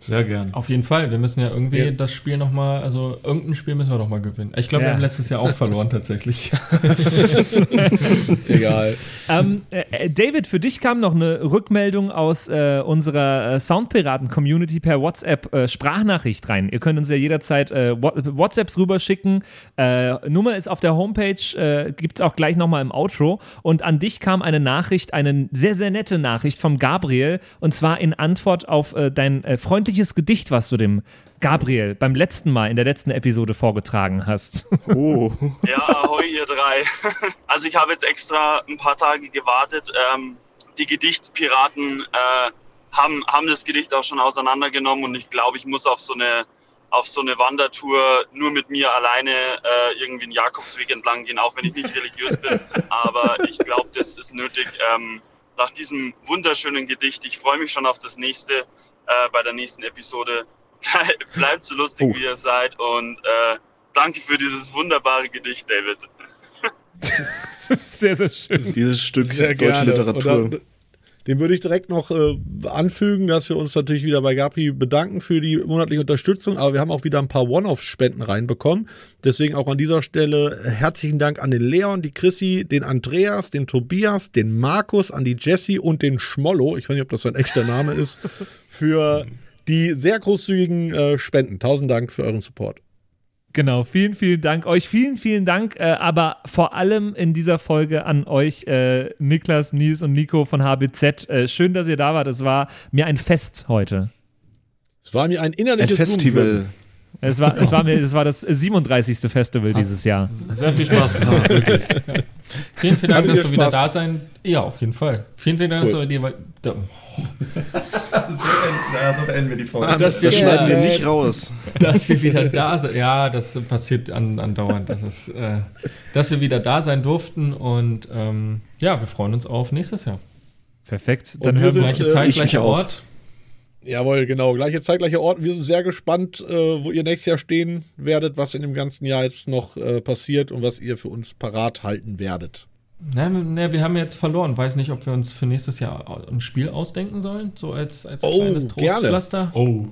Sehr gern. Auf jeden Fall. Wir müssen ja irgendwie Ja. das Spiel nochmal, also irgendein Spiel müssen wir doch mal gewinnen. Ich glaube, Ja. wir haben letztes Jahr auch verloren tatsächlich. Egal. Ähm, äh, äh, David, für dich kam noch eine Rückmeldung aus äh, unserer äh, Soundpiraten-Community per WhatsApp-Sprachnachricht rein. Ihr könnt uns ja jederzeit äh, Wha- WhatsApps rüberschicken. Äh, Nummer ist auf der Homepage, äh, gibt es auch gleich nochmal im Outro. Und an dich kam eine Nachricht, eine sehr, sehr nette Nachricht vom Gabriel. Und zwar in Antwort auf äh, dein äh, freundliches Gedicht, was du dem Gabriel beim letzten Mal in der letzten Episode vorgetragen hast. Oh. Ja, ahoi ihr drei. Also ich habe jetzt extra ein paar Tage gewartet. Ähm, die Gedichtpiraten äh, haben, haben das Gedicht auch schon auseinandergenommen und ich glaube, ich muss auf so eine auf so eine Wandertour nur mit mir alleine äh, irgendwie einen Jakobsweg entlang gehen, auch wenn ich nicht religiös bin. Aber ich glaube, das ist nötig. Ähm, nach diesem wunderschönen Gedicht, ich freue mich schon auf das nächste, äh, bei der nächsten Episode. Bleibt so lustig, Oh. wie ihr seid und äh, danke für dieses wunderbare Gedicht, David. das ist sehr, sehr schön. Dieses Stück Sehr deutsche gerne. Literatur. Dann, den würde ich direkt noch äh, anfügen, dass wir uns natürlich wieder bei Gapi bedanken für die monatliche Unterstützung, aber wir haben auch wieder ein paar One-Off-Spenden reinbekommen. Deswegen auch an dieser Stelle herzlichen Dank an den Leon, die Chrissy, den Andreas, den Tobias, den Markus, an die Jessie und den Schmollo, ich weiß nicht, ob das sein echter Name ist, für die sehr großzügigen äh, Spenden. Tausend Dank für euren Support. Genau, vielen, vielen Dank euch. Vielen, vielen Dank, äh, aber vor allem in dieser Folge an euch, äh, Niklas, Nils und Nico von HBZ. Äh, schön, dass ihr da wart. Es war mir ein Fest heute. Es war mir ein Ein innerliches Festival. Blumenpflücken. Es war, es war, mir, es war das 37. Festival dieses Jahr. Sehr viel Spaß gemacht, wirklich. Vielen, vielen Dank, dass du wieder da sein. Ja, auf jeden Fall. Vielen, vielen Dank, Cool. dass du dir. Da, So, ja, so beenden wir die Folge. dass, Das wir schneiden wir wieder, nicht raus. dass wir wieder da sind. Ja, das passiert an, andauernd. Das ist, äh, dass wir wieder da sein durften und ähm, ja, wir freuen uns auf nächstes Jahr. Perfekt. Dann wir hören wir. Gleiche Zeit, gleicher auch. Ort. Jawohl, genau. Gleiche Zeit, gleicher Ort. Wir sind sehr gespannt, äh, wo ihr nächstes Jahr stehen werdet, was in dem ganzen Jahr jetzt noch äh, passiert und was ihr für uns parat halten werdet. Na, na, wir haben jetzt verloren. Weiß nicht, ob wir uns für nächstes Jahr ein Spiel ausdenken sollen, so als, als Oh, kleines gerne. Trostpflaster. Oh.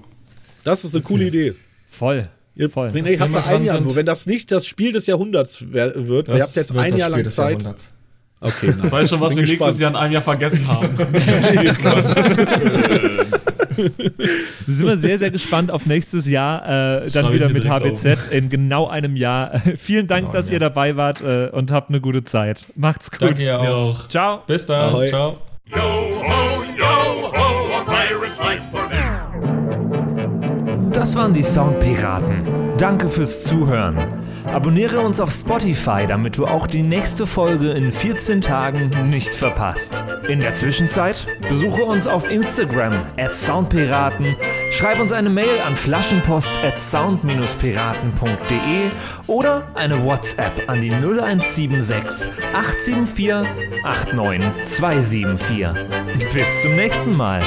Das ist eine coole Idee. Voll. Ihr Voll. René, Dass habt wir ihr ein Jahr, wenn das nicht das Spiel des Jahrhunderts wird, ihr habt jetzt ein das Jahr Spiel lang Zeit. Okay, Ich weiß schon, was Bin wir gespannt. nächstes Jahr in einem Jahr vergessen haben. Wir sind wir sehr, sehr gespannt auf nächstes Jahr. Äh, dann wieder mit HBZ in genau einem Jahr. Vielen Dank, Genau dass einem ihr dabei wart äh, und habt eine gute Zeit. Macht's gut. Danke ihr Ja, auch. Ciao. Bis dann. Ahoi. Ciao. Yo ho, yo ho, a pirate's life. Das waren die Soundpiraten. Danke fürs Zuhören. Abonniere uns auf Spotify, damit du auch die nächste Folge in 14 Tagen nicht verpasst. In der Zwischenzeit besuche uns auf Instagram at Soundpiraten, schreib uns eine Mail an flaschenpost at sound-piraten.de oder eine WhatsApp an die 0176 874 89274. Bis zum nächsten Mal.